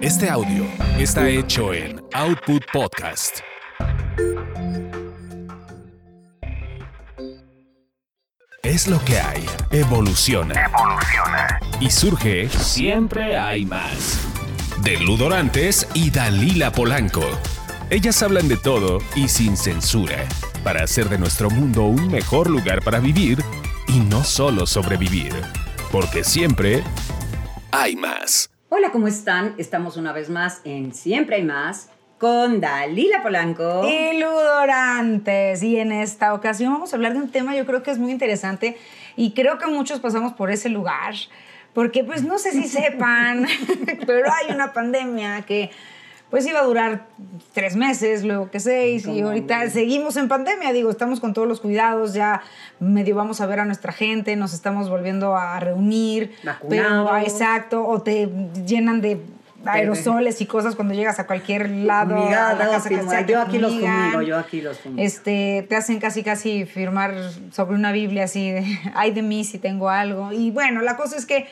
Este audio está hecho en Output Podcast. Es lo que hay. Evoluciona. Evoluciona. Y surge Siempre hay más. de Ludorantes y Dalila Polanco. Ellas hablan de todo y sin censura, para hacer de nuestro mundo un mejor lugar para vivir y no solo sobrevivir. Porque siempre hay más. Hola, ¿cómo están? Estamos una vez más en Siempre hay más con Dalila Polanco. Y ludorantes. Y en esta ocasión vamos a hablar de un tema yo creo que es muy interesante y creo que muchos pasamos por ese lugar. Porque pues no sé si sepan, pero hay una pandemia que pues iba a durar tres meses, luego que seis, y ahorita seguimos en pandemia, digo, estamos con todos los cuidados, ya medio vamos a ver a nuestra gente, nos estamos volviendo a reunir, pero exacto, o te llenan de aerosoles y cosas cuando llegas a cualquier lado, a la casa que sea, Yo aquí los fumigo, yo aquí los fumigo. Este, te hacen casi casi firmar sobre una Biblia así de, ay de mí si tengo algo. Y bueno, la cosa es que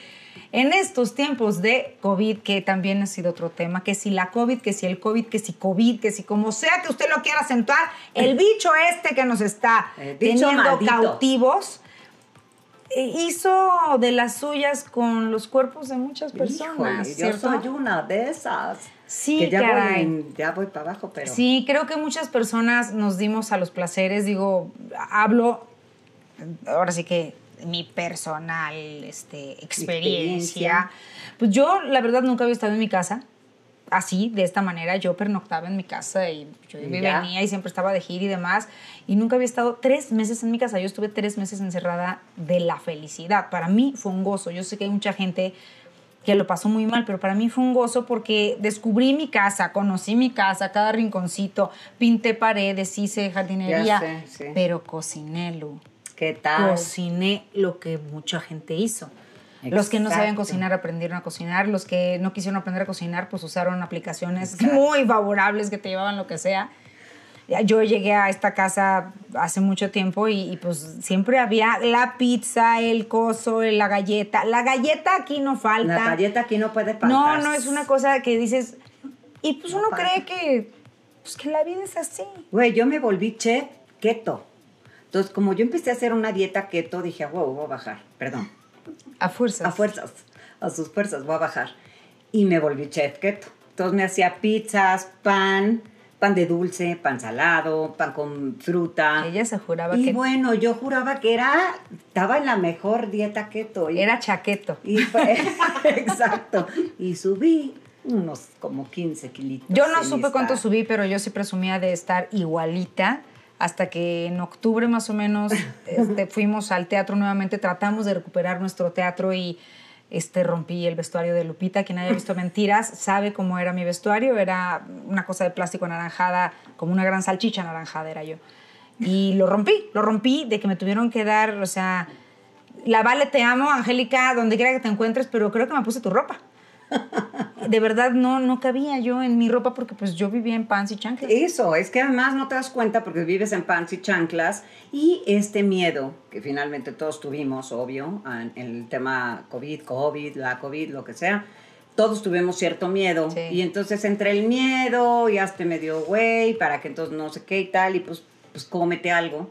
en estos tiempos de COVID, que también ha sido otro tema, que si la COVID, que si el COVID, que si COVID, que si como sea que usted lo quiera acentuar, el bicho este que nos está bicho teniendo maldito. cautivos, eh, hizo de las suyas con los cuerpos de muchas personas. Híjole, yo soy una de esas. Sí, que ya voy, caray. ya voy para abajo, pero... Sí, creo que muchas personas nos dimos a los placeres, digo, hablo, ahora sí que mi personal este, experiencia. Experiencia. Pues yo, la verdad, nunca había estado en mi casa así, de esta manera. Yo pernoctaba en mi casa y yo Y venía y siempre estaba de gira y demás. Y nunca había estado tres meses en mi casa. Yo estuve tres meses encerrada de la felicidad. Para mí fue un gozo. Yo sé que hay mucha gente que lo pasó muy mal, pero para mí fue un gozo porque descubrí mi casa, conocí mi casa, cada rinconcito, pinté paredes, hice jardinería, Ya sé, sí. pero cociné, Lu. ¿Qué tal? Cociné lo que mucha gente hizo. Los que no sabían Exacto. cocinar aprendieron a cocinar, los que no quisieron aprender a cocinar pues usaron aplicaciones muy favorables que te llevaban lo que sea. Yo llegué a esta casa hace mucho tiempo y, y, pues siempre había la pizza, el coso, la galleta. La galleta aquí no falta. La galleta aquí no puede faltar. No, no, es una cosa que dices. Y pues No uno falta. cree que, pues, que la vida es así. Güey, yo me volví chef keto. Entonces, como yo empecé a hacer una dieta keto, dije, wow, voy a bajar. Perdón. A fuerzas. A fuerzas, a sus fuerzas, voy a bajar. Y me volví chef keto. Entonces me hacía pizzas, pan, pan de dulce, pan salado, pan con fruta. Ella se juraba y que bueno, yo juraba que era, estaba en la mejor dieta keto. Y, era chaqueto. y fue- exacto. Y subí unos como 15 kilitos. Yo no supe esta- cuánto subí, pero yo sí presumía de estar igualita hasta que en octubre más o menos este, fuimos al teatro nuevamente, tratamos de recuperar nuestro teatro y este, rompí el vestuario de Lupita. Quien haya visto Mentiras sabe cómo era mi vestuario, era una cosa de plástico anaranjada, como una gran salchicha anaranjada era yo. Y lo rompí, lo rompí de que me tuvieron que dar, o sea, la Vale te amo, Angélica, donde quiera que te encuentres, pero creo que me puse tu ropa. De verdad no, no cabía yo en mi ropa porque pues yo vivía en pants y chanclas. Eso, es que además no te das cuenta porque vives en pants y chanclas y este miedo que finalmente todos tuvimos, obvio, en el tema COVID, COVID, la COVID, lo que sea, todos tuvimos cierto miedo Sí. y entonces entre el miedo y hazte medio güey para que entonces no sé qué y tal y pues, pues cómete algo,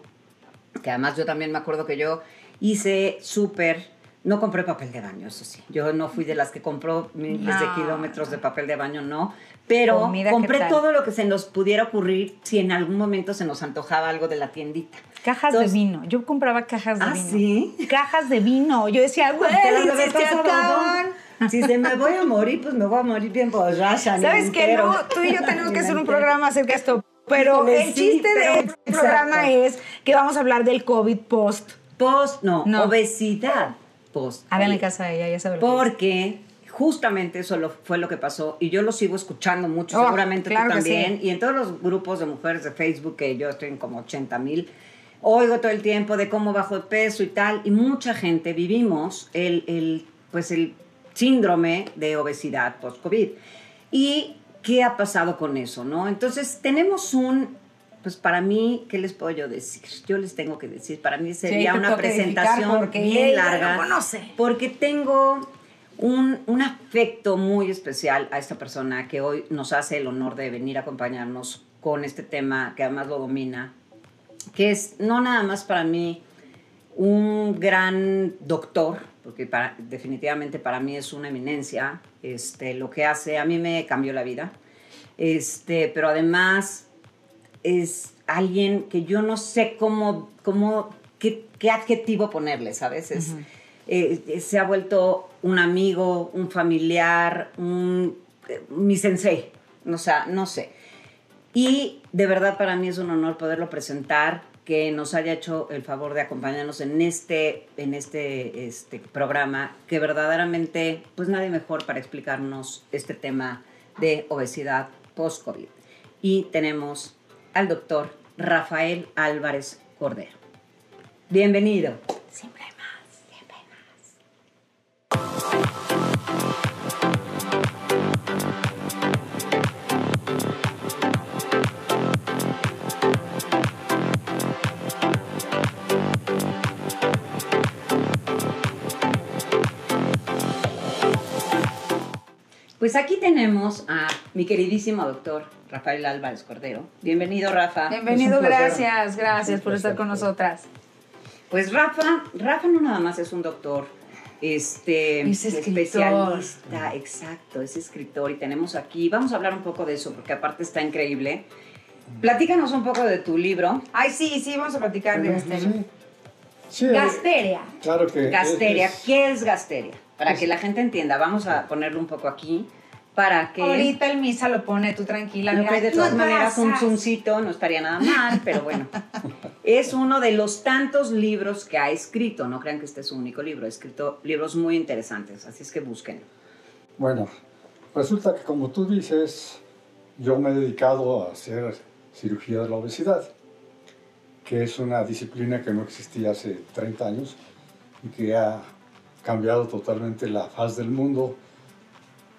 que además yo también me acuerdo que yo hice súper... No compré papel de baño, eso sí. Yo no fui de las que compró miles de kilómetros de papel de baño, no. Pero Comida, ¿qué compré todo lo que se nos pudiera ocurrir si en algún momento se nos antojaba algo de la tiendita. Cajas Entonces- de vino. Yo compraba cajas de ¿Ah, vino. sí? Cajas de vino. Yo decía, güey, Te se pasar acaban. Si se me voy a morir, pues me voy a morir bien borracha. ¿Sabes qué? No, tú y yo tenemos que hacer un programa acerca de esto. Pero el chiste pero- del programa es que vamos a hablar del COVID post. Post, no, No. obesidad post. Háganle caso a ella, ya sabe lo que Porque justamente eso lo- fue lo que pasó y yo lo sigo escuchando mucho, Oh, seguramente claro tú también. sí. Y en todos los grupos de mujeres de Facebook, que yo estoy en como 80 mil, oigo todo el tiempo de cómo bajo de peso y tal. Y mucha gente vivimos el, el, pues el síndrome de obesidad post-COVID. ¿Y qué ha pasado con eso? ¿no? Entonces tenemos un Pues para mí, ¿qué les puedo yo decir? Yo les tengo que decir, para mí sería te una presentación bien larga. Porque tengo un, un, afecto muy especial a esta persona que hoy nos hace el honor de venir a acompañarnos con este tema que además lo domina, que es no nada más para mí un gran doctor, porque para, definitivamente para mí es una eminencia, este, lo que hace, a mí me cambió la vida, este, pero además es alguien que yo no sé cómo, cómo qué, qué adjetivo ponerle, ¿sabes? Es, uh -huh. eh, se ha vuelto un amigo, un familiar, un, mi sensei, o sea, no sé. Y de verdad para mí es un honor poderlo presentar, que nos haya hecho el favor de acompañarnos en este, en este, este programa, que verdaderamente, pues nadie mejor para explicarnos este tema de obesidad post-COVID. Y tenemos al doctor Rafael Álvarez Cordero. Bienvenido. Pues aquí tenemos a mi queridísimo doctor Rafael Álvarez Cordero. Bienvenido, Rafa. Bienvenido, gracias, gracias por estar con nosotras. Pues Rafa, Rafa no nada más es un doctor, este es especialista, exacto, es escritor y tenemos aquí, vamos a hablar un poco de eso porque aparte está increíble. Platícanos un poco de tu libro. Ay, sí, sí, vamos a platicar de Gasteria. Sí. Sí, Gasteria. Claro que. Gasteria, es- ¿qué es Gasteria? Para que la gente entienda, vamos a ponerlo un poco aquí para que... Ahorita el misa lo pone, tú tranquila. Ok, mira, de todas maneras, un zuncito no estaría nada mal, pero bueno. Es uno de los tantos libros que ha escrito. No crean que este es su único libro. Ha escrito libros muy interesantes, así es que busquen. Bueno, resulta que como tú dices, yo me he dedicado a hacer cirugía de la obesidad, que es una disciplina que no existía hace 30 años y que ha cambiado totalmente la faz del mundo.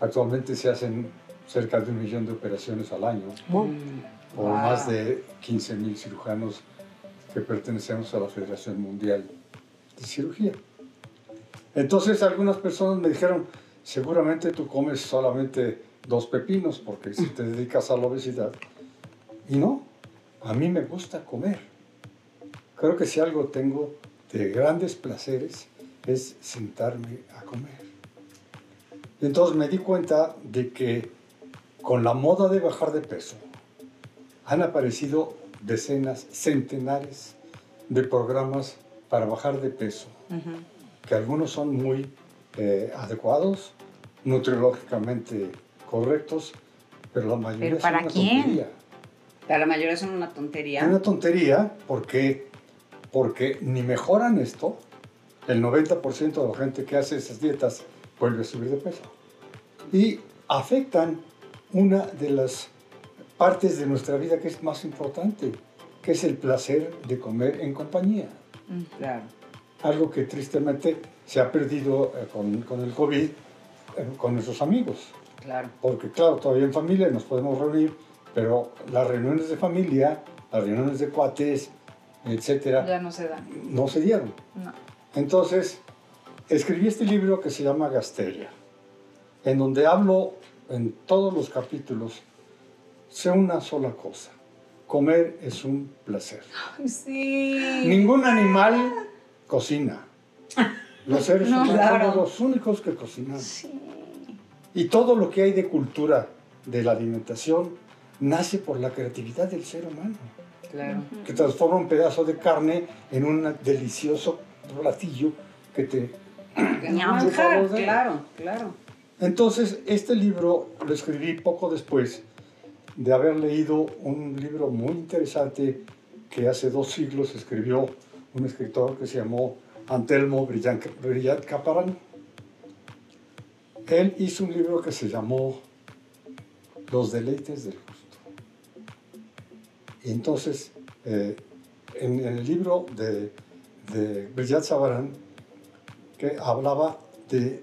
Actualmente se hacen cerca de un millón de operaciones al año, o Wow. más de 15 mil cirujanos que pertenecemos a la Federación Mundial de Cirugía. Entonces algunas personas me dijeron, seguramente tú comes solamente dos pepinos porque si te dedicas a la obesidad. Y no, a mí me gusta comer. Creo que si algo tengo de grandes placeres es sentarme a comer. Y entonces me di cuenta de que con la moda de bajar de peso han aparecido decenas, centenares de programas para bajar de peso que algunos son muy eh, adecuados, nutriológicamente correctos, pero la mayoría ¿Pero para son una quién? tontería. Para la mayoría son una tontería. Una tontería porque, porque ni mejoran esto, el 90% de la gente que hace esas dietas vuelve a subir de peso. Y afectan una de las partes de nuestra vida que es más importante, que es el placer de comer en compañía. Claro. algo que tristemente se ha perdido eh, con, con el COVID, eh, con nuestros amigos. Claro. Porque claro, todavía en familia nos podemos reunir, pero las reuniones de familia, las reuniones de cuates, etcétera, Ya no se da. no se dieron. No. Entonces, escribí este libro que se llama Gasteria, en donde hablo en todos los capítulos, sé una sola cosa, comer es un placer. Ay, Sí. Ningún animal cocina. Los seres No, humanos claro. somos los únicos que cocinamos. Y todo lo que hay de cultura de la alimentación nace por la creatividad del ser humano, Claro. que transforma un pedazo de carne en un delicioso platillo que te... Manjar, claro, claro. Entonces, este libro lo escribí poco después de haber leído un libro muy interesante que hace dos siglos escribió un escritor que se llamó Antelmo Brillant Caparán. Él hizo un libro que se llamó Los deleites del gusto. Y entonces, eh, en, en el libro de, de Brillant Caparán, que hablaba de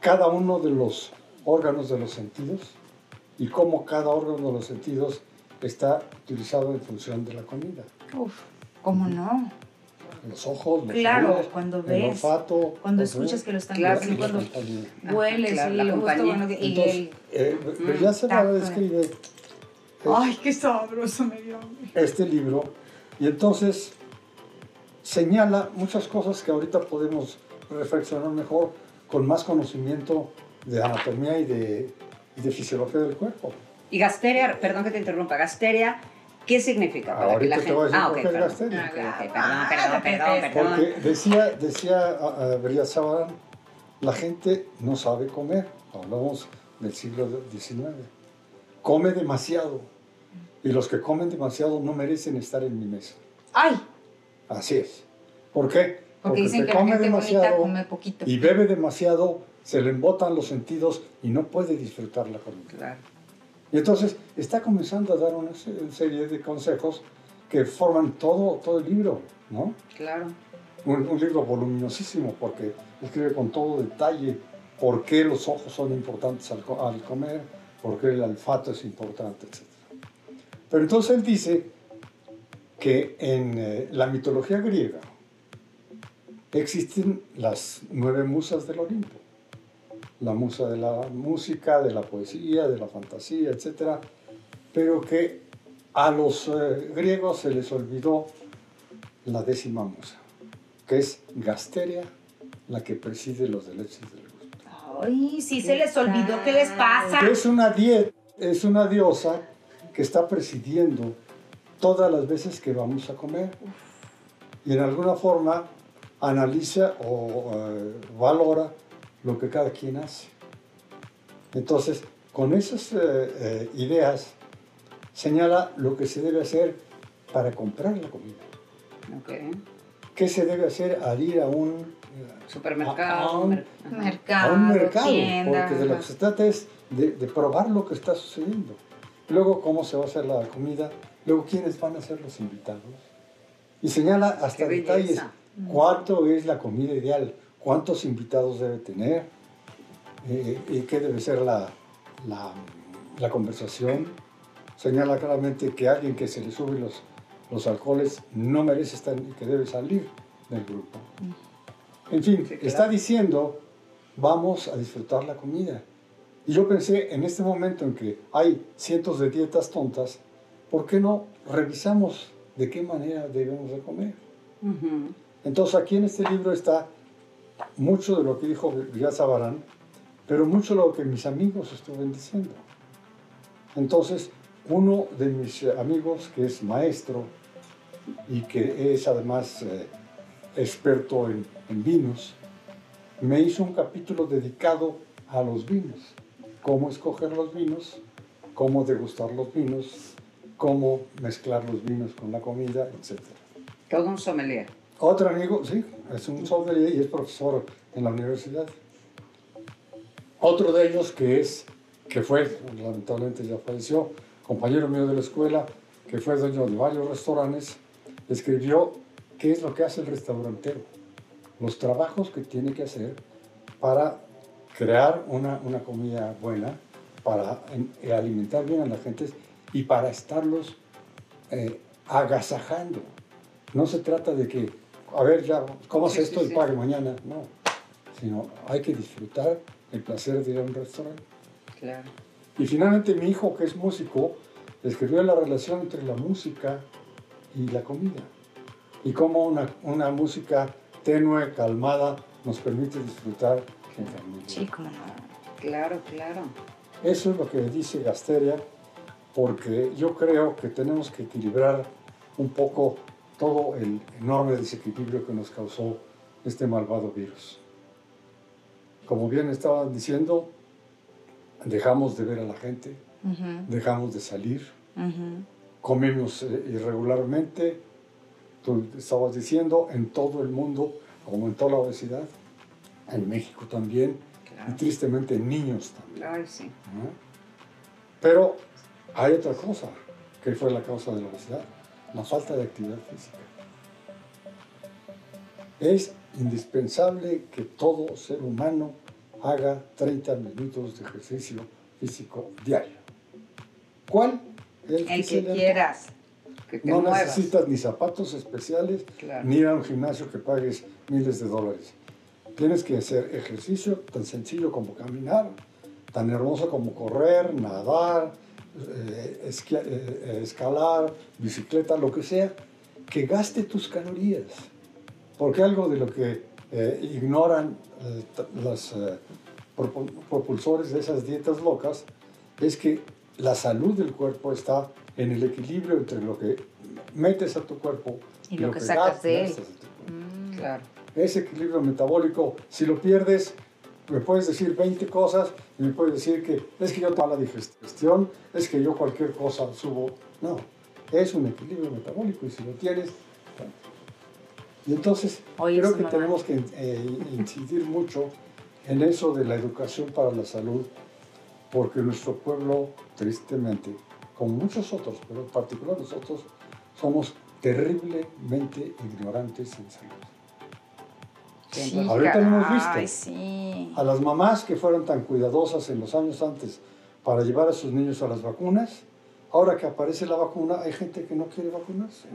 cada uno de los órganos de los sentidos y cómo cada órgano de los sentidos está utilizado en función de la comida. Uf, ¿cómo no? los ojos, los Claro, oídos, cuando el ves, olfato. Cuando escuchas que lo están Claro, haciendo, cuando hueles claro, y la lo justo, compañía. bueno, y Entonces, el... eh, escribe Ay, qué sabroso me dio. este libro y entonces señala muchas cosas que ahorita podemos reflexionar mejor con más conocimiento de anatomía y de, y de fisiología del cuerpo. Y gasteria, perdón que te interrumpa, gasteria, ¿qué significa? Para que la Ahorita te voy a gente... decir Ah, por ok, qué es perdón. gasteria. Ok, ok, perdón, perdón, perdón, perdón. Porque decía, decía uh, Belleza la gente no sabe comer. Hablamos del siglo XIX. Come demasiado. Y los que comen demasiado no merecen estar en mi mesa. Ay, Así es. ¿Por qué? porque dicen que la gente bonita come poquito. y bebe demasiado, se le embotan los sentidos y no puede disfrutar la comida. Claro. Y entonces está comenzando a dar una se- serie de consejos que forman todo, todo el libro, ¿no? Claro. Un, un libro voluminosísimo porque escribe con todo detalle por qué los ojos son importantes al, al comer, por qué el olfato es importante, etc. Pero entonces él dice que en eh, la mitología griega existen las nueve musas del Olimpo. La musa de la música, de la poesía, de la fantasía, etc. Pero que a los eh, griegos se les olvidó la décima musa, que es Gasteria, la que preside los derechos del gusto. Ay, sí se les olvidó. ¿Qué les pasa? Es una, die- es una diosa que está presidiendo todas las veces que vamos a comer y en alguna forma analiza o eh, valora lo que cada quien hace. Entonces, con esas eh, eh, ideas, señala lo que se debe hacer para comprar la comida. ¿Qué se debe hacer al ir a un, Supermercado. a- a un- a Mercado, un mercado? tienda. Porque de lo que se trata es de, de probar lo que está sucediendo. Luego, cómo se va a hacer la comida. Luego, quiénes van a ser los invitados. Y señala hasta detalles cuánto es la comida ideal, cuántos invitados debe tener, eh, y qué debe ser la, la, la conversación. Señala claramente que alguien que se le suben los, los alcoholes no merece estar y que debe salir del grupo. En fin, Sí, claro. está diciendo, vamos a disfrutar la comida. Y yo pensé, en este momento en que hay cientos de dietas tontas, ¿por qué no revisamos de qué manera debemos de comer? Entonces aquí en este libro está mucho de lo que dijo Villas Barán, pero mucho de lo que mis amigos estuvieron diciendo. Entonces, uno de mis amigos, que es maestro y que es además eh, experto en, en vinos, me hizo un capítulo dedicado a los vinos, cómo escoger los vinos, cómo degustar los vinos, cómo mezclar los vinos con la comida, etc. Todo un sommelier. Otro amigo, sí, es un sommelier y es profesor en la universidad. Otro de ellos que es, que fue, lamentablemente ya falleció, compañero mío de la escuela, que fue dueño de varios restaurantes, escribió qué es lo que hace el restaurantero, los trabajos que tiene que hacer para crear una, una comida buena, para alimentar bien a la gente y para estarlos eh, agasajando. No se trata de que, a ver, ya, comas Sí, sí, esto y sí. pague mañana, no. Sino hay que disfrutar el placer de ir a un restaurante. Claro. Y finalmente mi hijo, que es músico, escribió la relación entre la música y la comida. Y cómo una, una música tenue, calmada, nos permite disfrutar en familia. Sí, cómo no. Claro, claro. Eso es lo que dice Gasteria, porque yo creo que tenemos que equilibrar un poco todo el enorme desequilibrio que nos causó este malvado virus. Como bien estaban diciendo, dejamos de ver a la gente, Ujú, dejamos de salir, comemos eh, irregularmente, tú estabas diciendo, en todo el mundo aumentó la obesidad, en México también, y Claro. tristemente en niños también. Ay, sí. ¿no? Pero hay otra cosa que fue la causa de la obesidad, la falta de actividad física. Es indispensable que todo ser humano haga 30 minutos de ejercicio físico diario. ¿Cuál? El que quieras. Que te no muevas. necesitas ni zapatos especiales, Claro. ni ir a un gimnasio que pagues miles de dólares. Tienes que hacer ejercicio tan sencillo como caminar, tan hermoso como correr, nadar, eh, eh, eh, escalar, bicicleta, lo que sea, que gaste tus calorías. Porque algo de lo que eh, ignoran eh, los eh, propulsores de esas dietas locas es que la salud del cuerpo está en el equilibrio entre lo que metes a tu cuerpo Y lo que sacas de él. Claro. Ese equilibrio metabólico, si lo pierdes, me puedes decir 20 cosas y me puedes decir que es que yo tengo la digestión, es que yo cualquier cosa subo. No, es un equilibrio metabólico y si lo tienes... bueno. Y entonces creo que tenemos que eh, incidir mucho en eso de la educación para la salud, porque nuestro pueblo, tristemente, como muchos otros, pero en particular nosotros, somos terriblemente ignorantes en salud. Ahorita lo hemos caray, visto. sí. A las mamás que fueron tan cuidadosas en los años antes para llevar a sus niños a las vacunas, ahora que aparece la vacuna, hay gente que no quiere vacunarse.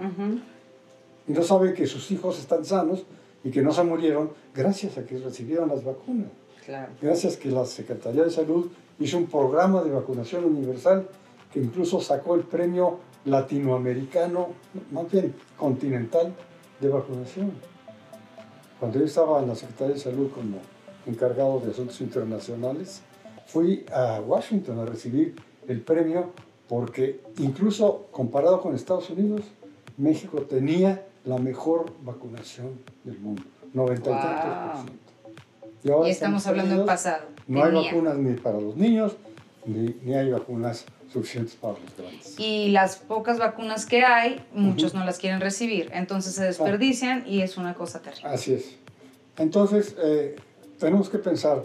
Y no sabe que sus hijos están sanos y que no se murieron gracias a que recibieron las vacunas. Claro. Gracias que la Secretaría de Salud hizo un programa de vacunación universal que incluso sacó el premio latinoamericano, más bien continental, de vacunación. Cuando yo estaba en la Secretaría de Salud como encargado de asuntos internacionales, fui a Washington a recibir el premio porque incluso comparado con Estados Unidos, México tenía la mejor vacunación del mundo, 90 y tantos por ciento. Y ahora Y estamos hablando perdidos. pasado. No hay vacunas ni para los niños, ni, ni hay vacunas suficientes para los grandes. Y las pocas vacunas que hay, muchos no las quieren recibir. Entonces se desperdician y es una cosa terrible. Así es. Entonces, eh, tenemos que pensar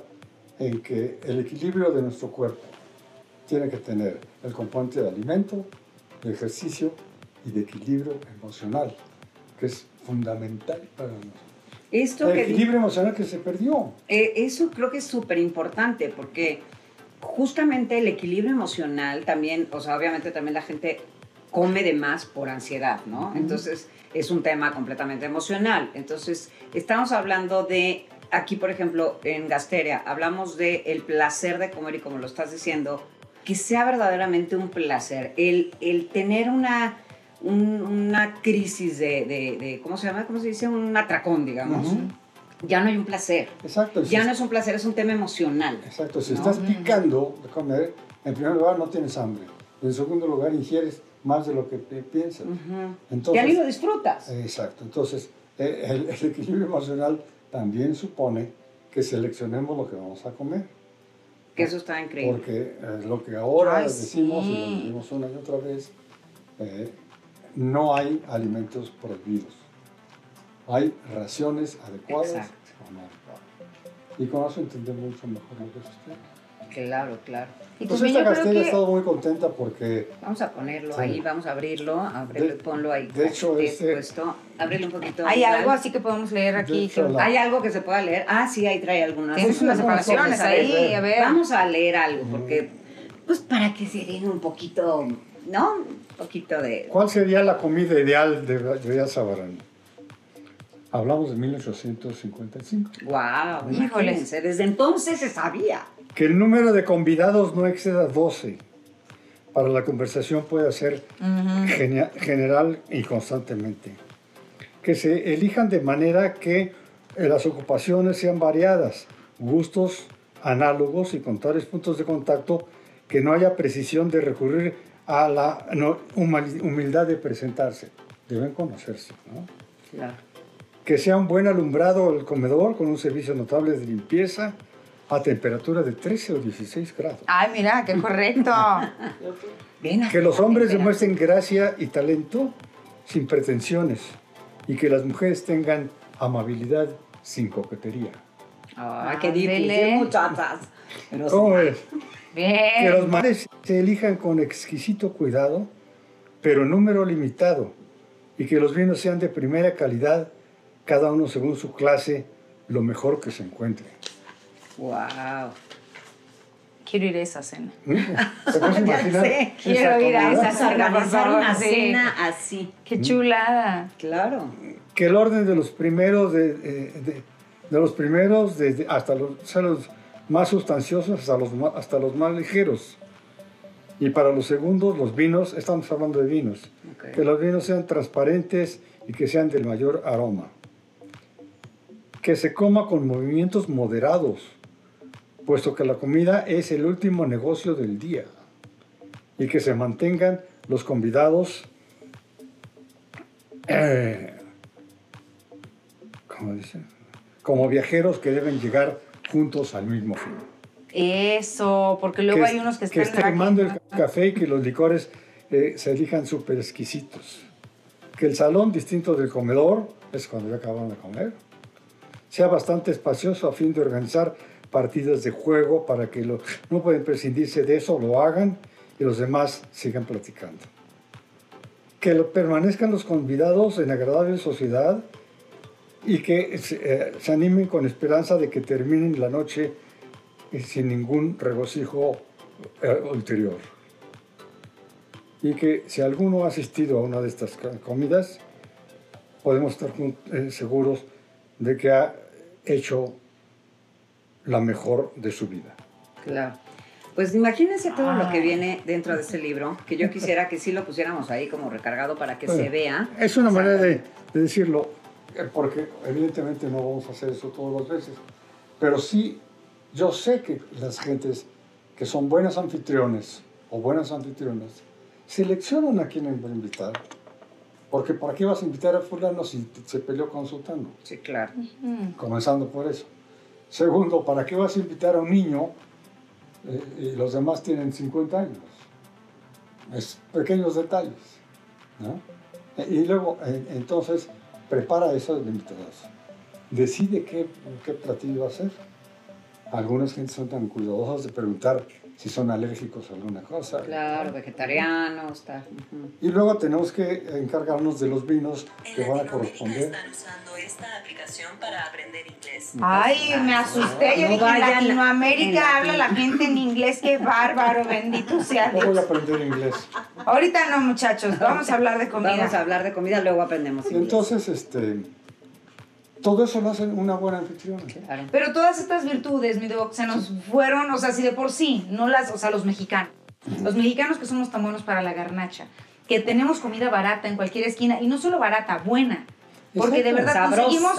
en que el equilibrio de nuestro cuerpo tiene que tener el componente de alimento, de ejercicio y de equilibrio emocional, que es fundamental para nosotros. Esto El que equilibrio emocional que se perdió. Eh, eso creo que es súper importante porque justamente el equilibrio emocional también, o sea, obviamente también la gente come de más por ansiedad, ¿no? Entonces es un tema completamente emocional. Entonces estamos hablando de, aquí por ejemplo en Gasteria, hablamos de el placer de comer y como lo estás diciendo, que sea verdaderamente un placer, el, el tener una, un- una crisis de, de- de- ¿cómo se llama? ¿Cómo se dice? Un atracón, digamos. Ya no hay un placer. Exacto. si Ya no es un placer, es un tema emocional. Exacto, si ¿no? estás picando de comer, en primer lugar no tienes hambre. En segundo lugar ingieres más de lo que pi- piensas. Ujú. Entonces, ya ni lo disfrutas. Exacto, entonces eh, el, el equilibrio emocional también supone que seleccionemos lo que vamos a comer. que eso está increíble. Porque lo que ahora Ay, decimos y lo decimos una y otra vez, eh, no hay alimentos prohibidos. Hay raciones adecuadas Exacto. o no adecuadas. Y con eso entendemos mucho mejor lo que es usted. Claro, claro. Y Pues esta Castella ha estado muy contenta porque Vamos a ponerlo Sí. ahí, vamos a abrirlo, De- ponlo ahí. de hecho, puesto. Ábrelo un poquito. hay algo así que podemos leer aquí. hecho, que- la- ¿Hay algo que se pueda leer? Ah, sí, ahí trae algunas. Tienes unas separaciones ahí, a ver. a ver. Vamos a leer algo, porque, pues para que se den un poquito, ¿no? Un poquito de... ¿Cuál sería la comida ideal de, Díaz Sabarán? Hablamos de 1855. ¡Wow! Híjoles. Desde entonces se sabía. Que el número de convidados no exceda 12 para la conversación puede ser genia- general y constantemente. Que se elijan de manera que eh, las ocupaciones sean variadas, gustos análogos y con tales puntos de contacto que no haya precisión de recurrir a la humildad de presentarse. Deben conocerse. ¿no? Claro. Que sea un buen alumbrado el comedor con un servicio notable de limpieza a temperatura de 13 o 16 grados. Ay, mira, qué correcto. Ven Que los hombres demuestren gracia y talento sin pretensiones y que las mujeres tengan amabilidad sin coquetería. Ay, qué difícil, muchachas. Pero sí. ¿Cómo es? Que los Bien. mares se elijan con exquisito cuidado, pero número limitado, y que los vinos sean de primera calidad, cada uno según su clase, lo mejor que se encuentre. Wow. Quiero ir a esa cena. ¿Mm? ¿Se puede Ya imaginar sé. Quiero ir a esa cena, organizar una sí. cena así. Qué chulada. Claro. que el orden de los primeros, de, eh, de- de los primeros, desde hasta los, o sea, los más sustanciosos hasta los, hasta los más ligeros. Y para los segundos, los vinos, estamos hablando de vinos, que los vinos sean transparentes y que sean del mayor aroma. Que se coma con movimientos moderados, puesto que la comida es el último negocio del día. Y que se mantengan los convidados eh. Como viajeros que deben llegar juntos al mismo fin. Eso, porque luego que, hay unos que que están... esté quemando el café y que los licores eh, se elijan súper exquisitos. Que el salón distinto del comedor, es cuando ya acabaron de comer, sea bastante espacioso a fin de organizar partidas de juego para que lo- no pueden prescindirse de eso, lo hagan y los demás sigan platicando. Que lo- permanezcan los convidados en agradable sociedad y que eh, se animen con esperanza de que terminen la noche y sin ningún regocijo eh, ulterior. Y que si alguno ha asistido a una de estas co- comidas, podemos estar eh, seguros de que ha hecho la mejor de su vida. Claro. Pues imagínense todo lo que Ay. viene dentro de ese libro, que yo quisiera que sí lo pusiéramos ahí como recargado para que se vea. Es una manera de, de decirlo, eh, porque evidentemente no vamos a hacer eso todas las veces, pero sí, yo sé que las gentes que son buenas anfitriones o buenas anfitrionas seleccionan a quién van a invitar. Porque ¿para qué vas a invitar a fulano si te- se peleó con sultano? Sí, claro. Comenzando por eso. Segundo, ¿para qué vas a invitar a un niño eh, y los demás tienen 50 años? Es pequeños detalles. ¿no? Y luego, eh, entonces, prepara eso de invitados. Decide qué, qué platillo va a hacer. Algunas gentes son tan cuidadosas de preguntar si son alérgicos a alguna cosa. Claro, vegetariano, está. ujú. Y luego tenemos que encargarnos de los vinos que En van a corresponder. están usando esta aplicación para aprender inglés. Ay, me asusté. Yo No dije, en en Latinoamérica la- habla la gente en inglés. Qué bárbaro, bendito sea No voy a Dios. aprender inglés. Ahorita no, muchachos. Vamos a hablar de comida. Vamos a hablar de comida, luego aprendemos. Inglés. entonces, este, todo eso lo hace una buena anfitriona. Claro. Pero todas estas virtudes, mi doc, se nos fueron, o sea, si de por sí, no las, o sea, los mexicanos. Los mexicanos que somos tan buenos para la garnacha, que tenemos comida barata en cualquier esquina, y no solo barata, buena. Porque de verdad Sabrosa. conseguimos,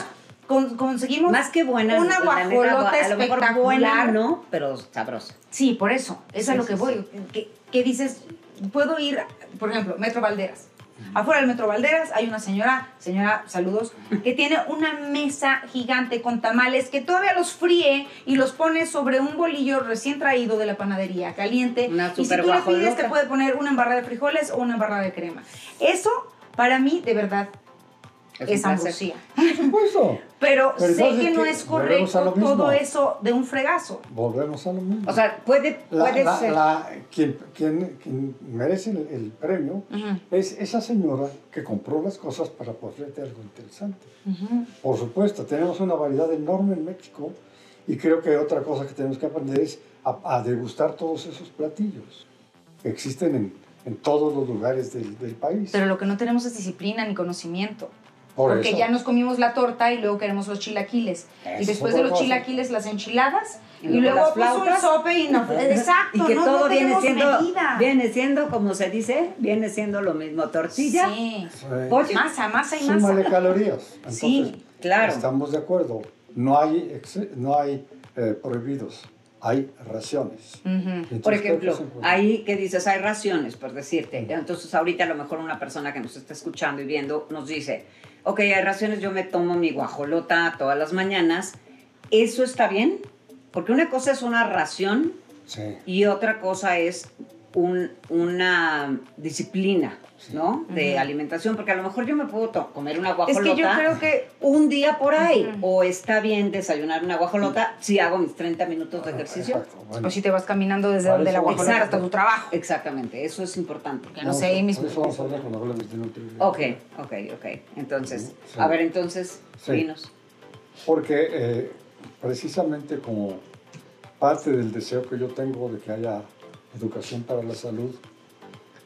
con- conseguimos Más que buena, una guajolota espectacular. buena no, pero sabrosa. Sí, por eso, es a Sí, lo que sí, voy. Que, que dices, puedo ir, por ejemplo, Metro Valderas. Afuera del Metro Valderas hay una señora, señora, saludos, que tiene una mesa gigante con tamales que todavía los fríe y los pone sobre un bolillo recién traído de la panadería, caliente. Una y si tú le pides, te puede poner una embarrada de frijoles o una embarrada de crema. Eso, para mí, de verdad, Es placer. ambosía. Por supuesto. Pero, Pero sé que no es correcto todo eso de un fregazo. Volvemos a lo mismo. O sea, puede, la, puede la- ser. la- quien, quien- quien merece el, el premio Ujú. es esa señora que compró las cosas para ofrecerte algo interesante. Ujú. Por supuesto, tenemos una variedad enorme en México y creo que otra cosa que tenemos que aprender es a, a degustar todos esos platillos. Existen en, en todos los lugares del, del país. Pero lo que no tenemos es disciplina ni conocimiento. Por porque eso. ya nos comimos la torta y luego queremos los chilaquiles. Eso y es después de los cosa. chilaquiles, las enchiladas. Y Y, luego un flautas. sope y no. Exacto, y que no, todo no viene siendo, medida. viene siendo, como se dice, viene siendo lo mismo. Tortilla, Sí. Masa, masa y Súmale masa. calorías. Entonces, Sí, claro. Estamos de acuerdo. No hay, no hay eh, prohibidos, hay raciones. Entonces, Por ejemplo, ahí que dices, hay raciones, por decirte. Entonces, ahorita a lo mejor una persona que nos está escuchando y viendo nos dice, ok, hay raciones, yo me tomo mi guajolota todas las mañanas. ¿Eso está bien? Porque una cosa es una ración Sí. y otra cosa es un- una disciplina, ¿no? De alimentación, porque a lo mejor yo me puedo comer una Es guajolota que yo creo que un día por ahí, Ujú. o está bien desayunar una guajolota si hago mis 30 minutos de ejercicio. Exacto, bueno. o si te vas caminando desde Para donde la guajolota Exacto. hasta tu trabajo. Exactamente, eso es importante. Que no sé, ahí mis... Por eso vamos a hablar cuando hablemos de nutrición. Ok, ok, ok. Entonces, Sí. a ver, entonces, Sí. dinos. Porque eh, precisamente como parte del deseo que yo tengo de que haya educación para la salud,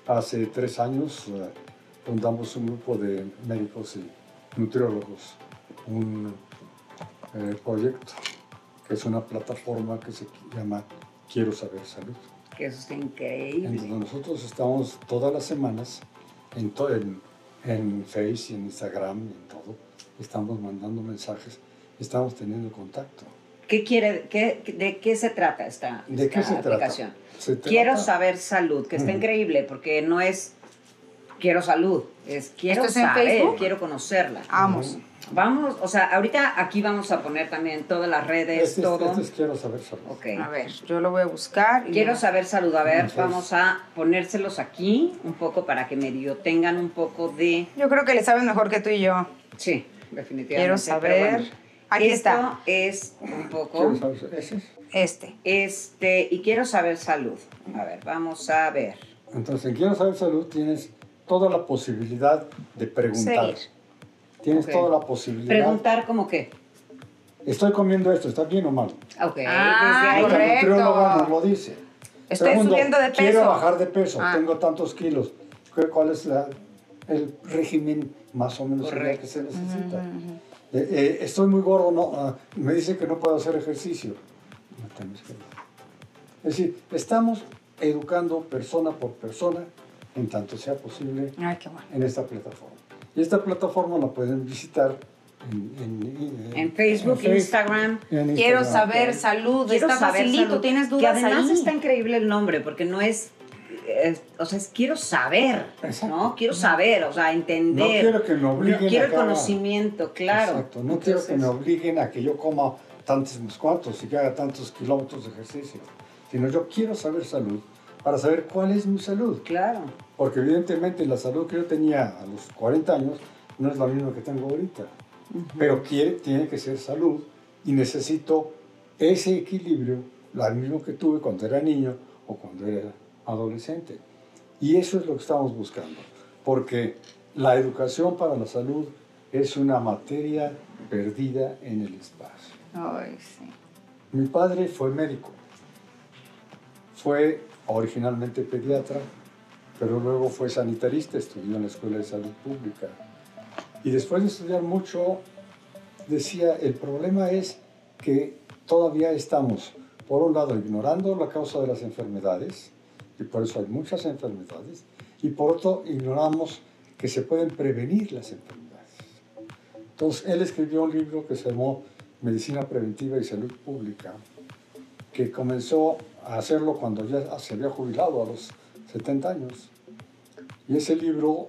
hace tres años eh, fundamos un grupo de médicos y nutriólogos, un eh, proyecto que es una plataforma que se llama Quiero Saber Salud. Que eso En increíble. donde nosotros estamos todas las semanas en, to- en, en Face y en Instagram en todo. Estamos mandando mensajes, estamos teniendo contacto. ¿Qué quiere, qué, ¿De qué se trata esta, ¿De qué esta se trata? aplicación? Se trata- Quiero saber salud, que está increíble porque no es quiero salud, es quiero ¿Esto es en saber, Facebook? quiero conocerla. Vamos. Vamos, o sea, ahorita aquí vamos a poner también todas las redes, Este, es- todo. este es Quiero Saber Salud. Ok. A ver, yo lo voy a buscar. y- Quiero saber salud. A ver, Entonces- vamos a ponérselos aquí un poco para que medio tengan un poco de... Yo creo que le sabes mejor que tú y yo. Sí, definitivamente. Quiero pero saber. Aquí Esto está. es un poco... Quiero. Este. Este, y quiero saber salud. A ver, vamos a ver. Entonces, en Quiero Saber Salud tienes toda la posibilidad de preguntar. Seguir. Tienes Ok. toda la posibilidad. Preguntar como qué. Estoy comiendo esto, ¿está bien o mal? Ok, Ah, desde ahí. Nutrióloga nos lo dice. Estoy Segundo, subiendo de Quiero peso. bajar de peso, Ah. tengo tantos kilos. ¿Cuál- ¿Cuál es la- el régimen más o menos que se necesita? Eh, eh, estoy muy gordo, no, ah, me dice que no puedo hacer ejercicio. No tienes que- Es decir, estamos educando persona por persona en tanto sea posible Ay, qué bueno. en esta plataforma. Y esta plataforma la pueden visitar en, en- En Facebook, en Instagram. Quiero saber salud. Quiero está saber facilito, salud. tienes Que dudas además ahí. está increíble el nombre, porque no es, es- o sea, es quiero saber, Exacto. ¿no? Quiero saber, o sea, entender. No quiero que me obliguen No quiero a el conocimiento, claro. Exacto, no quiero que me Entonces, obliguen a que yo coma tantos cuantos y que haga tantos kilómetros de ejercicio, sino yo quiero saber salud para saber cuál es mi salud. Claro, Porque evidentemente la salud que yo tenía a los 40 años no es la misma que tengo ahorita. Pero quiere, tiene que ser salud y necesito ese equilibrio, lo mismo que tuve cuando era niño o cuando era adolescente. Y eso es lo que estamos buscando. Porque la educación para la salud es una materia perdida en el espacio. Ay, sí. Mi padre fue médico. Fue originalmente pediatra, pero luego fue sanitarista, estudió en la Escuela de Salud Pública. Y después de estudiar mucho, decía, el problema es que todavía estamos, por un lado, ignorando la causa de las enfermedades, y por eso hay muchas enfermedades, y por otro, ignoramos que se pueden prevenir las enfermedades. Entonces, él escribió un libro que se llamó Medicina Preventiva y Salud Pública, que comenzó a hacerlo cuando ya se había jubilado a los 70 años. Y ese libro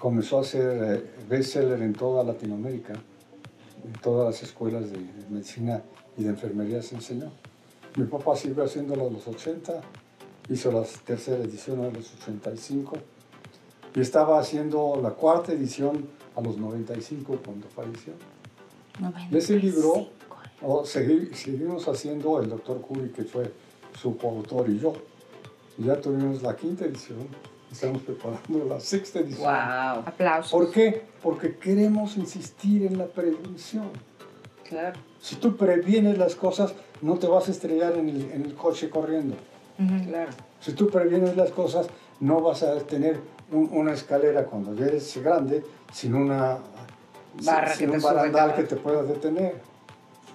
comenzó a ser eh, bestseller en toda Latinoamérica, en todas las escuelas de medicina y de enfermería se enseñó. Mi papá siguió haciéndolo a los 80, hizo la tercera edición a los 85 y estaba haciendo la cuarta edición a los 95 cuando falleció. De ese libro o segui- seguimos haciendo el doctor Cubi, que fue su coautor, y yo. Y ya tuvimos la quinta edición, estamos preparando la sexta edición. wow, Aplausos. ¿Por qué? Porque queremos insistir en la prevención. claro. Si tú previenes las cosas, no te vas a estrellar en el, en el coche corriendo. Claro. Si tú previenes las cosas, no vas a tener un- una escalera cuando ya eres grande sin una Barra sin que te un barandal que te pueda detener.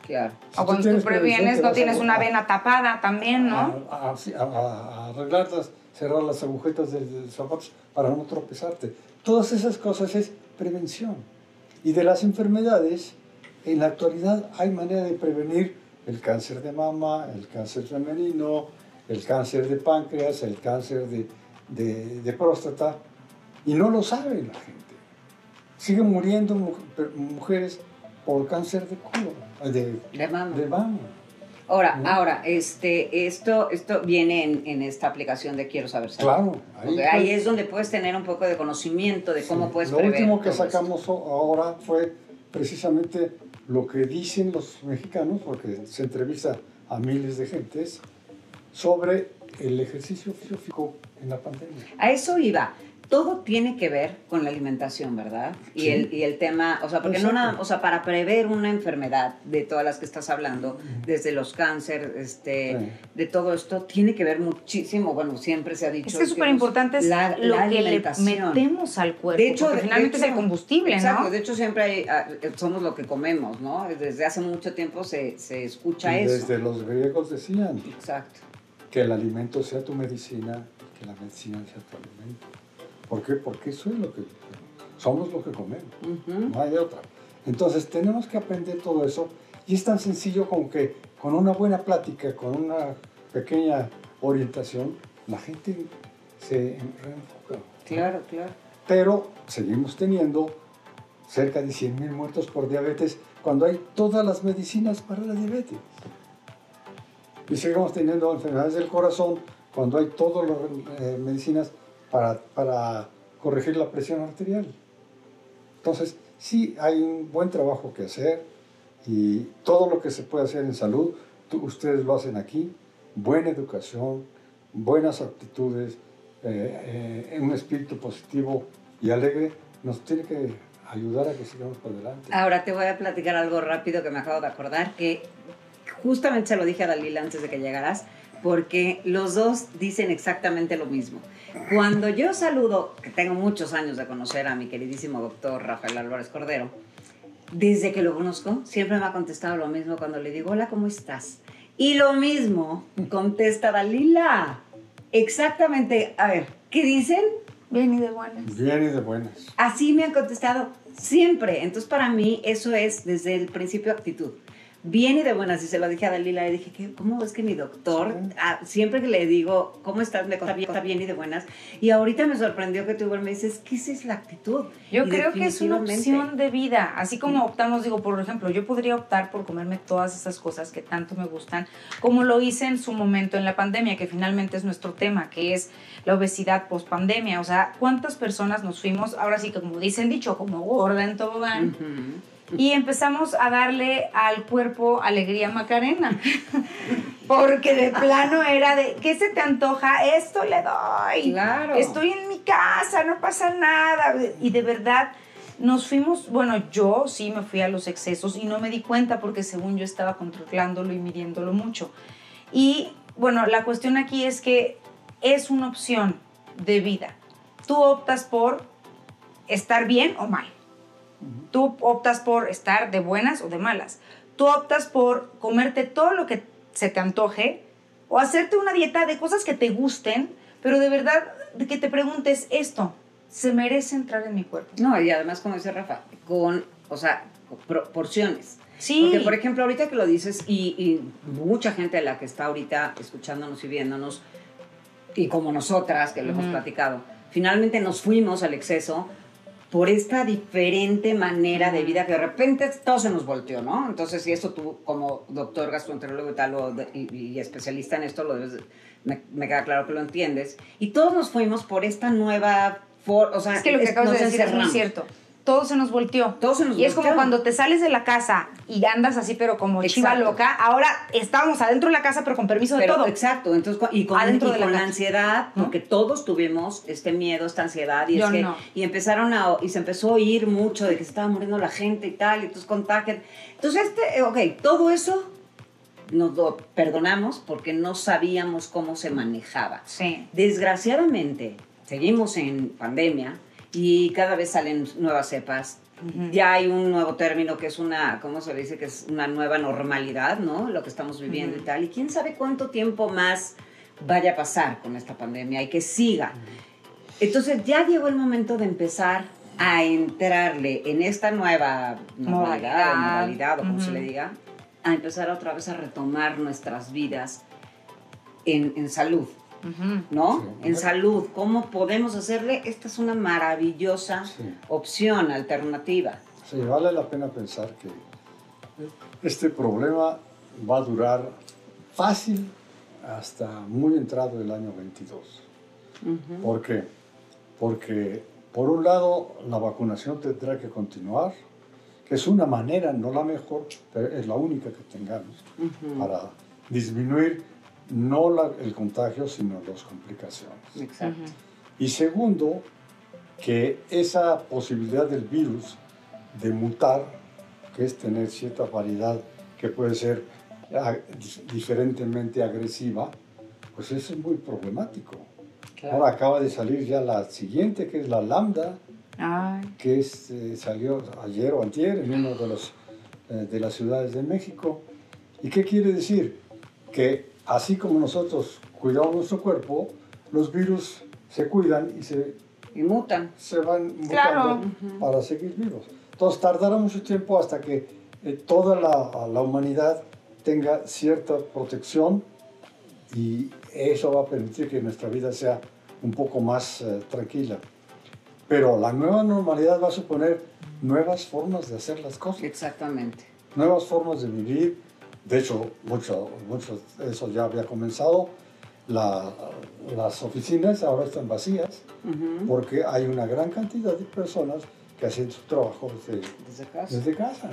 Claro. Si O cuando tú prevención, previenes, no a tienes una vena tapada también, ¿no? A- a arreglarlas, cerrar las agujetas de, de los zapatos para no tropezarte. Todas esas cosas es prevención. Y de las enfermedades, en la actualidad hay manera de prevenir el cáncer de mama, el cáncer femenino, el cáncer de páncreas, el cáncer de, de- de próstata, y no lo sabe la gente. Siguen muriendo mu- mujeres por cáncer de culo, de, De mama. de mama. Ahora, ¿no? ahora, este, esto, esto viene en, en esta aplicación de Quiero Saber Salud. Claro, ahí, ahí es donde puedes tener un poco de conocimiento de cómo Sí. puedes Lo prever último que esto. sacamos ahora fue precisamente lo que dicen los mexicanos, porque se entrevista a miles de gentes, sobre el ejercicio físico en la pandemia. A eso iba. todo tiene que ver con la alimentación, ¿verdad? Y, Sí. el, y el tema, o sea, porque no nada, o sea, para prever una enfermedad de todas las que estás hablando, desde los cánceres, este, Sí. de todo esto, tiene que ver muchísimo, bueno, siempre se ha dicho. Es que es súper importante la- lo la que le metemos al cuerpo. De hecho, de- finalmente es el combustible, Exacto, ¿no? de hecho siempre hay, ah, somos lo que comemos, ¿no? Desde hace mucho tiempo se, se escucha Y eso. desde los griegos decían Exacto. Que el alimento sea tu medicina y que la medicina sea tu alimento. ¿Por qué? Porque eso es lo que somos lo que comemos. No hay de otra. Entonces tenemos que aprender todo eso y es tan sencillo como que con una buena plática, con una pequeña orientación, la gente se reenfoca. Claro, claro. Pero seguimos teniendo cerca de 100.000 muertos por diabetes cuando hay todas las medicinas para la diabetes. Y seguimos teniendo enfermedades del corazón cuando hay todas las eh, medicinas para, para corregir la presión arterial. Entonces, sí hay un buen trabajo que hacer y todo lo que se puede hacer en salud, tú- ustedes lo hacen aquí. Buena educación, buenas actitudes, eh, eh, un espíritu positivo y alegre nos tiene que ayudar a que sigamos por delante. Ahora te voy a platicar algo rápido que me acabo de acordar, que justamente se lo dije a Dalila antes de que llegaras, porque los dos dicen exactamente lo mismo. Cuando yo saludo, que tengo muchos años de conocer a mi queridísimo doctor Rafael Álvarez Cordero, desde que lo conozco, siempre me ha contestado lo mismo cuando le digo, hola, ¿cómo estás? Y lo mismo contesta Dalila. Exactamente, a ver, ¿qué dicen? Bien y de buenas. Bien y de buenas. Así me han contestado siempre. Entonces, para mí, eso es desde el principio actitud. Bien y de buenas, y se lo dije a Dalila, le dije, ¿qué- ¿cómo es que mi doctor, Sí. ah, siempre que le digo, ¿cómo estás? Me contesta bien, y de buenas. Y ahorita me sorprendió que tú igual me dices, ¿qué esa es la actitud? Yo Y creo que es una opción de vida. Así como optamos, digo, por ejemplo, yo podría optar por comerme todas esas cosas que tanto me gustan, como lo hice en su momento en la pandemia, que finalmente es nuestro tema, que es la obesidad post pandemia. O sea, ¿cuántas personas nos fuimos, ahora sí que como dicen dicho, como gorda en tobogán? Ujú. Y empezamos a darle al cuerpo alegría macarena. Porque de plano era de, ¿qué se te antoja? Esto le doy. Claro. Estoy en mi casa, no pasa nada. Y de verdad nos fuimos, bueno, yo sí me fui a los excesos y no me di cuenta porque según yo estaba controlándolo y midiéndolo mucho. Y bueno, la cuestión aquí es que es una opción de vida. Tú optas por estar bien o mal. Tú optas por estar de buenas o de malas. Tú optas por comerte todo lo que se te antoje o hacerte una dieta de cosas que te gusten, pero de verdad de que te preguntes esto, ¿se merece entrar en mi cuerpo? No, y además, como dice Rafa, con, o sea, con proporciones. Sí. Porque, por ejemplo, ahorita que lo dices, y, y mucha gente de la que está ahorita escuchándonos y viéndonos, y como nosotras, que lo hemos platicado, finalmente nos fuimos al exceso por esta diferente manera de vida que de repente todo se nos volteó, ¿no? Entonces, y eso tú como doctor gastroenterólogo y tal, o de- y, y especialista en esto, lo debes de- me, me queda claro que lo entiendes. Y todos nos fuimos por esta nueva forma, o sea, es que lo que acabas de decir es muy cierto. Todo se nos volteó. Todo se nos y es como cuando te sales de la casa y andas así, pero como chiva Exacto. loca. Ahora estábamos adentro de la casa, pero con permiso de todo. Exacto, entonces y con, Adentro y de la con la casa. ansiedad, ¿No? porque todos tuvimos este miedo, esta ansiedad y, es que- no. y empezaron a y se empezó a oír mucho de que se estaba muriendo la gente y tal, y entonces contagian. Entonces este, eh, ok, todo eso nos lo perdonamos porque no sabíamos cómo se manejaba. Sí. Desgraciadamente, seguimos en pandemia y cada vez salen nuevas cepas. Ya hay un nuevo término que es una, ¿cómo se le dice? Que es una nueva normalidad, ¿no? Lo que estamos viviendo y tal. Y quién sabe cuánto tiempo más vaya a pasar con esta pandemia y que siga. Entonces ya llegó el momento de empezar a entrarle en esta nueva normalidad, o modalidad, o como se le diga, a empezar otra vez a retomar nuestras vidas en, en salud. ¿No? Sí. En salud, ¿cómo podemos hacerle? Esta es una maravillosa Sí. opción, alternativa. Sí, vale la pena pensar que este problema va a durar fácil hasta muy entrado el año 22. ¿Por qué? Porque, por un lado, la vacunación tendrá que continuar, que es una manera, no la mejor, pero es la única que tengamos para disminuir no la- el contagio, sino las complicaciones. Exacto. Y segundo, que esa posibilidad del virus de mutar, que es tener cierta variedad que puede ser ah, dif- diferentemente agresiva, pues eso es muy problemático. Ahora acaba de salir ya la siguiente, que es la lambda, Ay, que es, eh, salió ayer o antier en una de, los, eh, de las ciudades de México. ¿Y qué quiere decir? Que así como nosotros cuidamos nuestro cuerpo, los virus se cuidan y se, Y mutan. se van mutando Claro. para seguir vivos. Entonces tardará mucho tiempo hasta que eh, toda la, la humanidad tenga cierta protección y eso va a permitir que nuestra vida sea un poco más eh, tranquila. Pero la nueva normalidad va a suponer nuevas formas de hacer las cosas, Exactamente. nuevas formas de vivir. De hecho, mucho, mucho eso ya había comenzado. La- las oficinas ahora están vacías porque hay una gran cantidad de personas que hacen su trabajo desde, Desde casa. desde casa.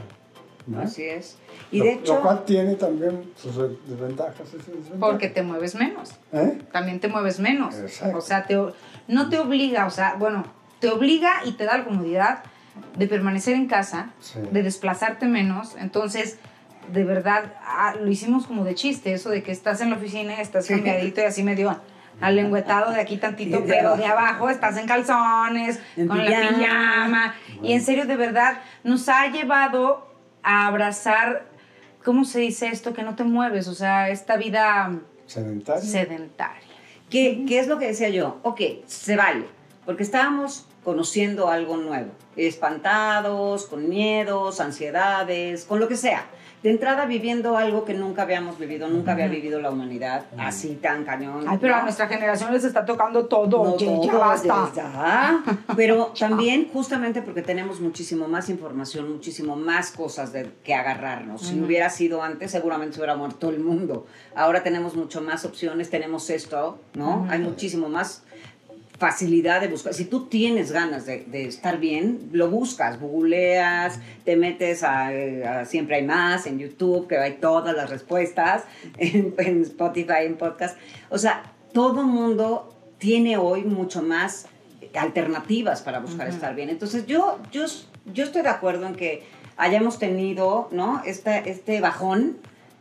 ¿no? Así es. Y lo, de hecho, lo cual tiene también sus desventajas y sus desventajas. porque te mueves menos. ¿Eh? También te mueves menos. Exacto. O sea, te, no te obliga, o sea, bueno, te obliga y te da la comodidad de permanecer en casa, Sí. de desplazarte menos. Entonces, de verdad, ah, lo hicimos como de chiste, eso de que estás en la oficina, estás cambiadito y así medio alengüetado de aquí tantito, de pero abajo. de abajo estás en calzones, En con la pijama. Y en serio, de verdad, nos ha llevado a abrazar, ¿cómo se dice esto? Que no te mueves, o sea, esta vida sedentaria. ¿qué, qué es lo que decía yo? Ok, se vale. Porque estábamos conociendo algo nuevo. Espantados, con miedos, ansiedades, con lo que sea. De entrada viviendo algo que nunca habíamos vivido, nunca había vivido la humanidad así tan cañón. Ay, pero ¿no? a nuestra generación les está tocando todo. No oye, todo, ya basta. Pero también, justamente porque tenemos muchísimo más información, muchísimo más cosas de que agarrarnos. Si hubiera sido antes, seguramente se hubiera muerto el mundo. Ahora tenemos mucho más opciones, tenemos esto, ¿no? Hay muchísimo más facilidad de buscar. Si tú tienes ganas de, de estar bien, lo buscas, googleas, te metes a, a Siempre hay más, en YouTube, que hay todas las respuestas, en, en Spotify, en podcast. O sea, todo mundo tiene hoy mucho más alternativas para buscar estar bien. Entonces, yo, yo, yo estoy de acuerdo en que hayamos tenido, ¿no? Este, este bajón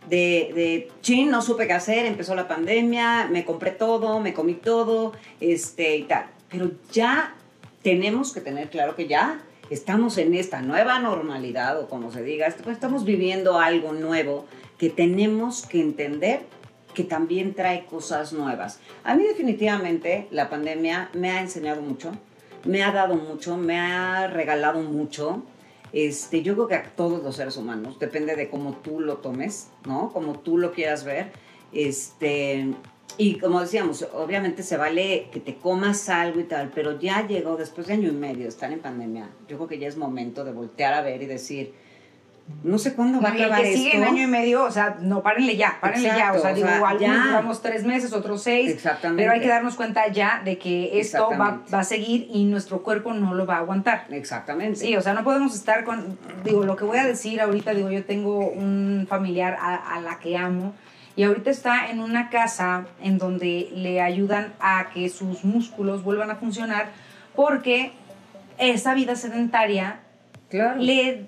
de, de, chin, no supe qué hacer, empezó la pandemia, me compré todo, me comí todo, este y tal. Pero ya tenemos que tener claro que ya estamos en esta nueva normalidad, o como se diga, pues estamos viviendo algo nuevo que tenemos que entender que también trae cosas nuevas. A mí definitivamente la pandemia me ha enseñado mucho, me ha dado mucho, me ha regalado mucho. Este, yo creo que a todos los seres humanos, depende de cómo tú lo tomes, ¿no? Como tú lo quieras ver. Este, y como decíamos, obviamente se vale que te comas algo y tal, pero ya llegó, después de año y medio estar en pandemia, yo creo que ya es momento de voltear a ver y decir, no sé cuándo va a No, acabar que sigue esto. año y medio, o sea, no, párenle ya, párenle ya. O sea, o digo, sea, algunos duramos tres meses, otros seis. Exactamente. Pero hay que darnos cuenta ya de que esto va, va a seguir y nuestro cuerpo no lo va a aguantar. Exactamente. Sí, o sea, no podemos estar con, digo, lo que voy a decir ahorita, digo, yo tengo un familiar a, a la que amo y ahorita está en una casa en donde le ayudan a que sus músculos vuelvan a funcionar porque esa vida sedentaria claro. le,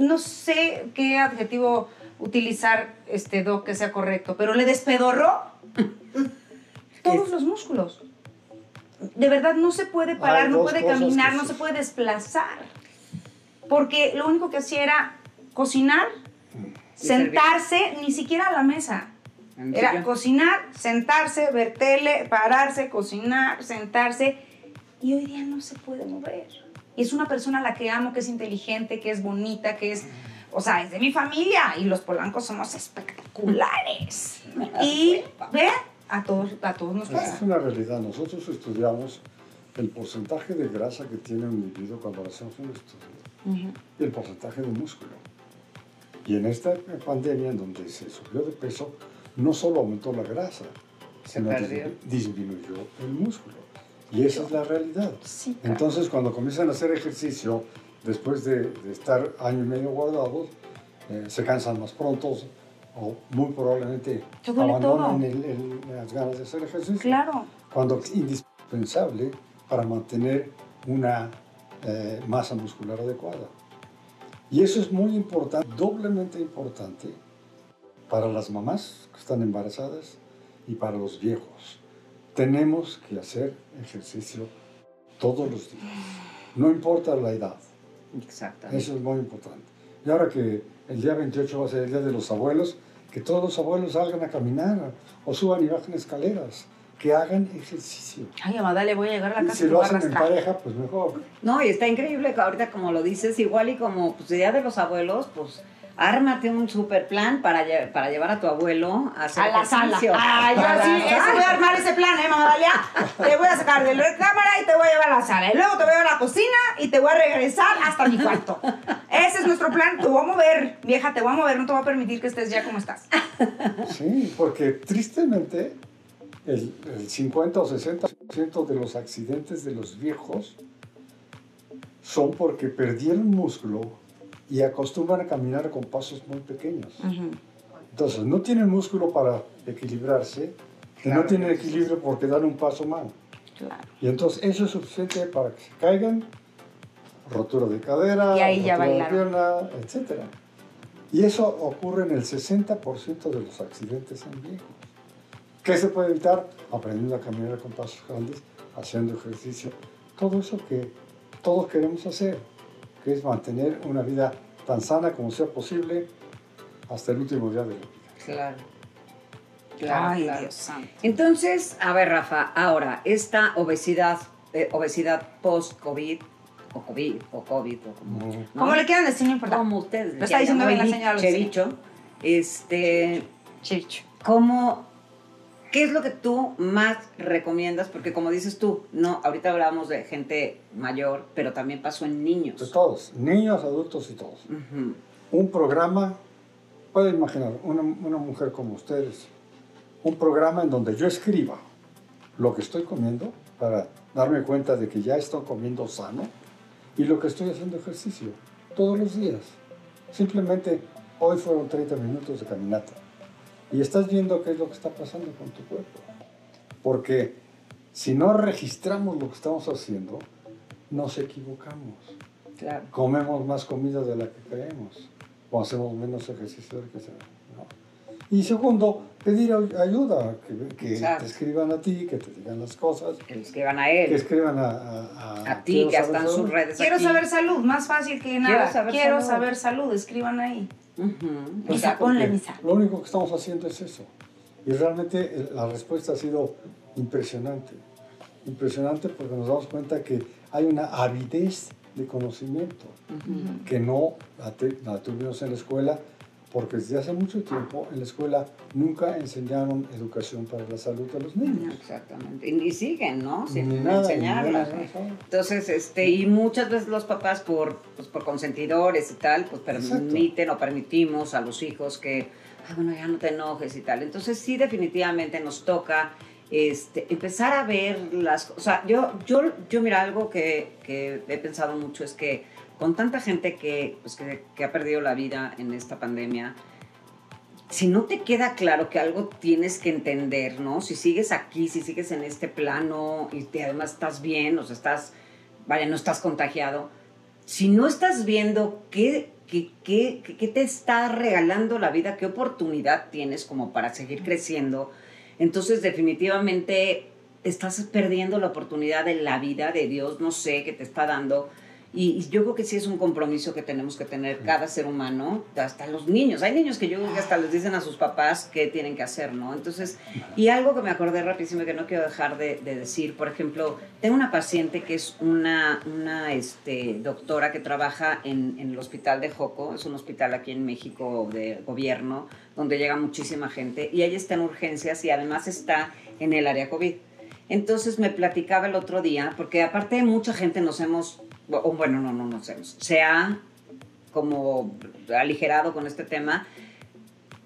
no sé qué adjetivo utilizar, este, Doc, que sea correcto, pero le despedorró todos los músculos. De verdad no se puede parar, Hay no puede caminar, no se puede desplazar. Porque lo único que hacía era cocinar, sentarse, ni siquiera a la mesa. Era silla. cocinar, sentarse, ver tele, pararse, cocinar, sentarse. Y hoy día no se puede mover. Y es una persona a la que amo, que es inteligente, que es bonita, que es... O sea, es de mi familia y los polancos somos espectaculares. Y ve, a todos, a todos nos pasa. es una realidad. Nosotros estudiamos el porcentaje de grasa que tiene un individuo cuando hacemos un estudio y el porcentaje de músculo. Y en esta pandemia, en donde se subió de peso, no solo aumentó la grasa, sino perdió. dismi- disminuyó el músculo. Y esa es la realidad. Sí, claro. Entonces, cuando comienzan a hacer ejercicio, después de, de estar año y medio guardados, eh, se cansan más pronto o muy probablemente abandonan todo. el- el- las ganas de hacer ejercicio. Claro. Cuando es indispensable para mantener una eh, masa muscular adecuada. Y eso es muy importante, doblemente importante para las mamás que están embarazadas y para los viejos. Tenemos que hacer ejercicio todos los días, no importa la edad. Exactamente. Eso es muy importante. Y ahora que el día 28 va a ser el día de los abuelos, que todos los abuelos salgan a caminar o suban y bajen escaleras, que hagan ejercicio. Ay, Amada, le voy a llegar a la Y casa si lo hacen en pareja, pues mejor. No, y está increíble que ahorita como lo dices, igual y como pues día de los abuelos, pues ármate un super plan para, lle- para llevar a tu abuelo a hacer A la sala. Ay, yo sí, sala. voy a armar ese plan, ¿eh, mamá Dalia? Te voy a sacar de la cámara y te voy a llevar a la sala. Y luego te voy a llevar a la cocina y te voy a regresar hasta mi cuarto. Ese es nuestro plan. Te voy a mover, vieja, te voy a mover. No te voy a permitir que estés ya como estás. Sí, porque tristemente el, el 50 o 60% de los accidentes de los viejos son porque perdieron músculo y acostumbran a caminar con pasos muy pequeños. Entonces, no tienen músculo para equilibrarse y no tienen equilibrio porque dan un paso mal. Claro. Y entonces eso es suficiente para que se caigan, rotura de cadera, Y ahí ya rotura de bailaron. pierna, etc. Y eso ocurre en el 60% de los accidentes en viejos. ¿Qué se puede evitar? Aprendiendo a caminar con pasos grandes, haciendo ejercicio. Todo eso que todos queremos hacer, que es mantener una vida tan sana como sea posible hasta el último día de la vida. Claro. Claro, Ay, claro. Dios santo. Entonces, a ver, Rafa, ahora, esta obesidad, eh, obesidad post-COVID, o COVID, o COVID, o como, ¿no? Como le quieran decir, no importa. Como ustedes. Lo está diciendo bien la señora. Chevicho. Este, Chicho. ¿cómo, qué es lo que tú más recomiendas? Porque como dices tú, no, ahorita hablábamos de gente mayor, pero también pasó en De niños. todos, niños, adultos y todos. Un programa, pueden imaginar, una, una mujer como ustedes, un programa en donde yo escriba lo que estoy comiendo para darme cuenta de que ya estoy comiendo sano y lo que estoy haciendo ejercicio todos los días. Simplemente hoy fueron 30 minutos de caminata y estás viendo qué es lo que está pasando con tu cuerpo. Porque si no registramos lo que estamos haciendo, nos equivocamos Claro. comemos más comida de la que creemos o hacemos menos ejercicio del que se ¿no? Y segundo, pedir ay- ayuda, que, que te escriban a ti, que te digan las cosas, Que les escriban a que él, escriban a, a, a ti, Quiero que están sus salud. redes Quiero aquí. saber salud, más fácil que nada. saber Quiero salud. saber salud, escriban ahí. Ponle misa. Lo único que estamos haciendo es eso. Y realmente eh, la respuesta ha sido impresionante. Impresionante porque nos damos cuenta que hay una avidez de conocimiento que no la, te- la tuvimos en la escuela porque desde hace mucho tiempo en la escuela nunca enseñaron educación para la salud de los niños. Exactamente. Y, y siguen, ¿no? Sin Ni nada, ni. Entonces, este, y muchas veces los papás por, pues, por consentidores y tal, pues permiten o permitimos a los hijos que, ah, bueno, ya no te enojes y tal. Entonces, sí, definitivamente nos toca este, empezar a ver las cosas. O sea, yo, yo, yo mira, algo que, que he pensado mucho es que con tanta gente que, pues, que, que ha perdido la vida en esta pandemia, si no te queda claro que algo tienes que entender, ¿no? Si sigues aquí, si sigues en este plano y te, además estás bien, o sea, estás, vaya, no estás contagiado, si no estás viendo qué, qué, qué, qué- qué te está regalando la vida, qué oportunidad tienes como para seguir creciendo, entonces definitivamente estás perdiendo la oportunidad de la vida de Dios, no sé, que te está dando. Y, y yo creo que sí es un compromiso que tenemos que tener cada ser humano, hasta los niños. Hay niños que yo creo que hasta les dicen a sus papás qué tienen que hacer, ¿no? Entonces, y algo que me acordé rapidísimo que no quiero dejar de, de decir, por ejemplo, tengo una paciente que es una, una este, doctora que trabaja en, en el hospital de Joco, es un hospital aquí en México de gobierno, donde llega muchísima gente, y ella está en urgencias y además está en el área COVID. Entonces me platicaba el otro día, porque aparte de mucha gente nos hemos, bueno, no, no nos hemos, se ha como aligerado con este tema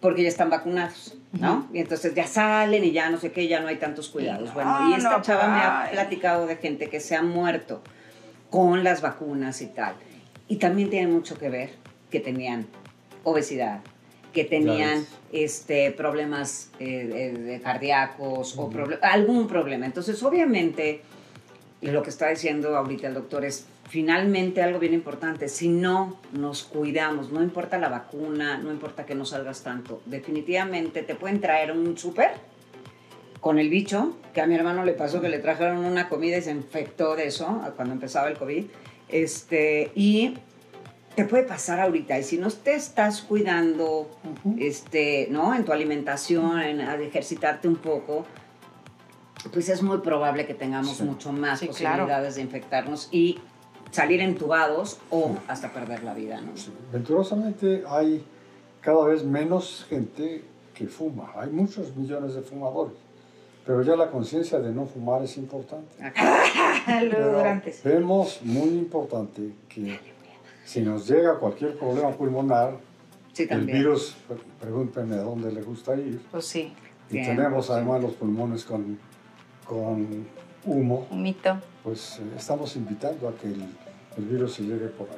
porque ya están vacunados, ¿no? Y entonces ya salen y ya no sé qué, ya no hay tantos cuidados. Bueno, y esta no, chava me ha platicado de gente que se ha muerto con las vacunas y tal. Y también tiene mucho que ver que tenían obesidad, que tenían este, problemas eh, de cardíacos o algún problema. Entonces, obviamente, lo que está diciendo ahorita el doctor es finalmente algo bien importante. Si no nos cuidamos, no importa la vacuna, no importa que no salgas tanto, definitivamente te pueden traer un súper con el bicho, que a mi hermano le pasó que le trajeron una comida y se infectó de eso cuando empezaba el COVID. Este, y te puede pasar ahorita. Y si no te estás cuidando, este, ¿no? En tu alimentación, en ejercitarte un poco, pues es muy probable que tengamos Sí. mucho más Sí, claro. posibilidades de infectarnos y salir entubados o hasta perder la vida, ¿no? Venturosamente hay cada vez menos gente que fuma. Hay muchos millones de fumadores. Pero ya la conciencia de no fumar es importante. Durantes. vemos muy importante que si nos llega cualquier problema pulmonar, Sí, el virus, pregúntenme a dónde le gusta ir. Pues sí, Y Bien, tenemos sí. además los pulmones con, con humo, un mito. pues eh, estamos invitando a que el, el virus se llegue por ahí.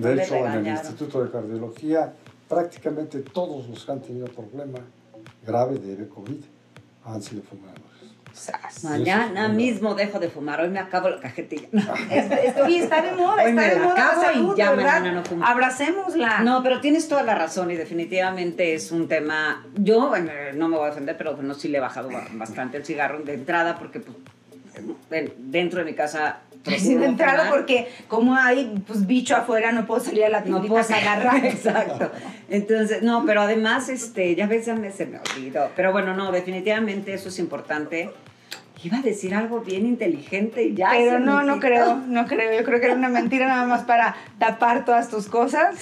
¿no? De hecho, en el. Instituto de Cardiología, prácticamente todos los que han tenido problema grave de COVID han sido fumadores. Sas. Mañana mismo dejo de fumar. Hoy me acabo la cajetilla. Es- Oye, está de moda, Hoy está de la moda la acabo y salud, ya verdad. mañana no fumo. Abracémosla. No, pero tienes toda la razón y definitivamente es un tema. Yo bueno, no me voy a defender, pero no sí le he bajado ba- bastante el cigarro de entrada porque pues, de- dentro de mi casa. De entrada porque como hay pues bicho afuera no puedo salir a la no tiendita puedo a agarrar. Exacto. Entonces, no, pero además, este, ya ves, ya me, se me olvidó. Pero bueno, no, definitivamente eso es importante. Iba a decir algo bien inteligente y ya. Pero no, no creo, no creo. Yo creo que era una mentira nada más para tapar todas tus cosas.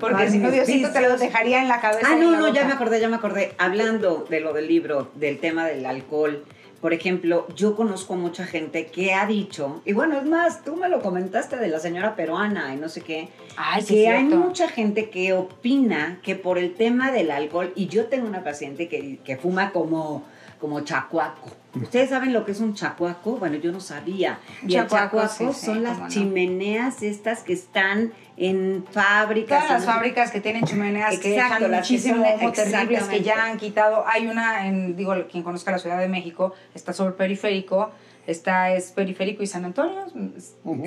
Porque si no, Diosito te lo dejaría en la cabeza. Ah, no, no, ya me acordé, ya me acordé. Hablando de lo del libro, del tema del alcohol, por ejemplo, yo conozco mucha gente que ha dicho, y bueno, es más, tú me lo comentaste de la señora peruana y no sé qué, Ay, sí, que hay mucha gente que opina que por el tema del alcohol, y yo tengo una paciente que, que fuma como, como chacuaco. ¿Ustedes saben lo que es un chacuaco? Bueno, yo no sabía. Y el Chacuaco, sí, son las no. chimeneas estas que están en fábricas. Todas las no fábricas que tienen chimeneas que Exacto, que muchísimo humo terribles que ya han quitado. Hay una, en, digo, quien conozca la Ciudad de México, está sobre el periférico, está es periférico y San Antonio.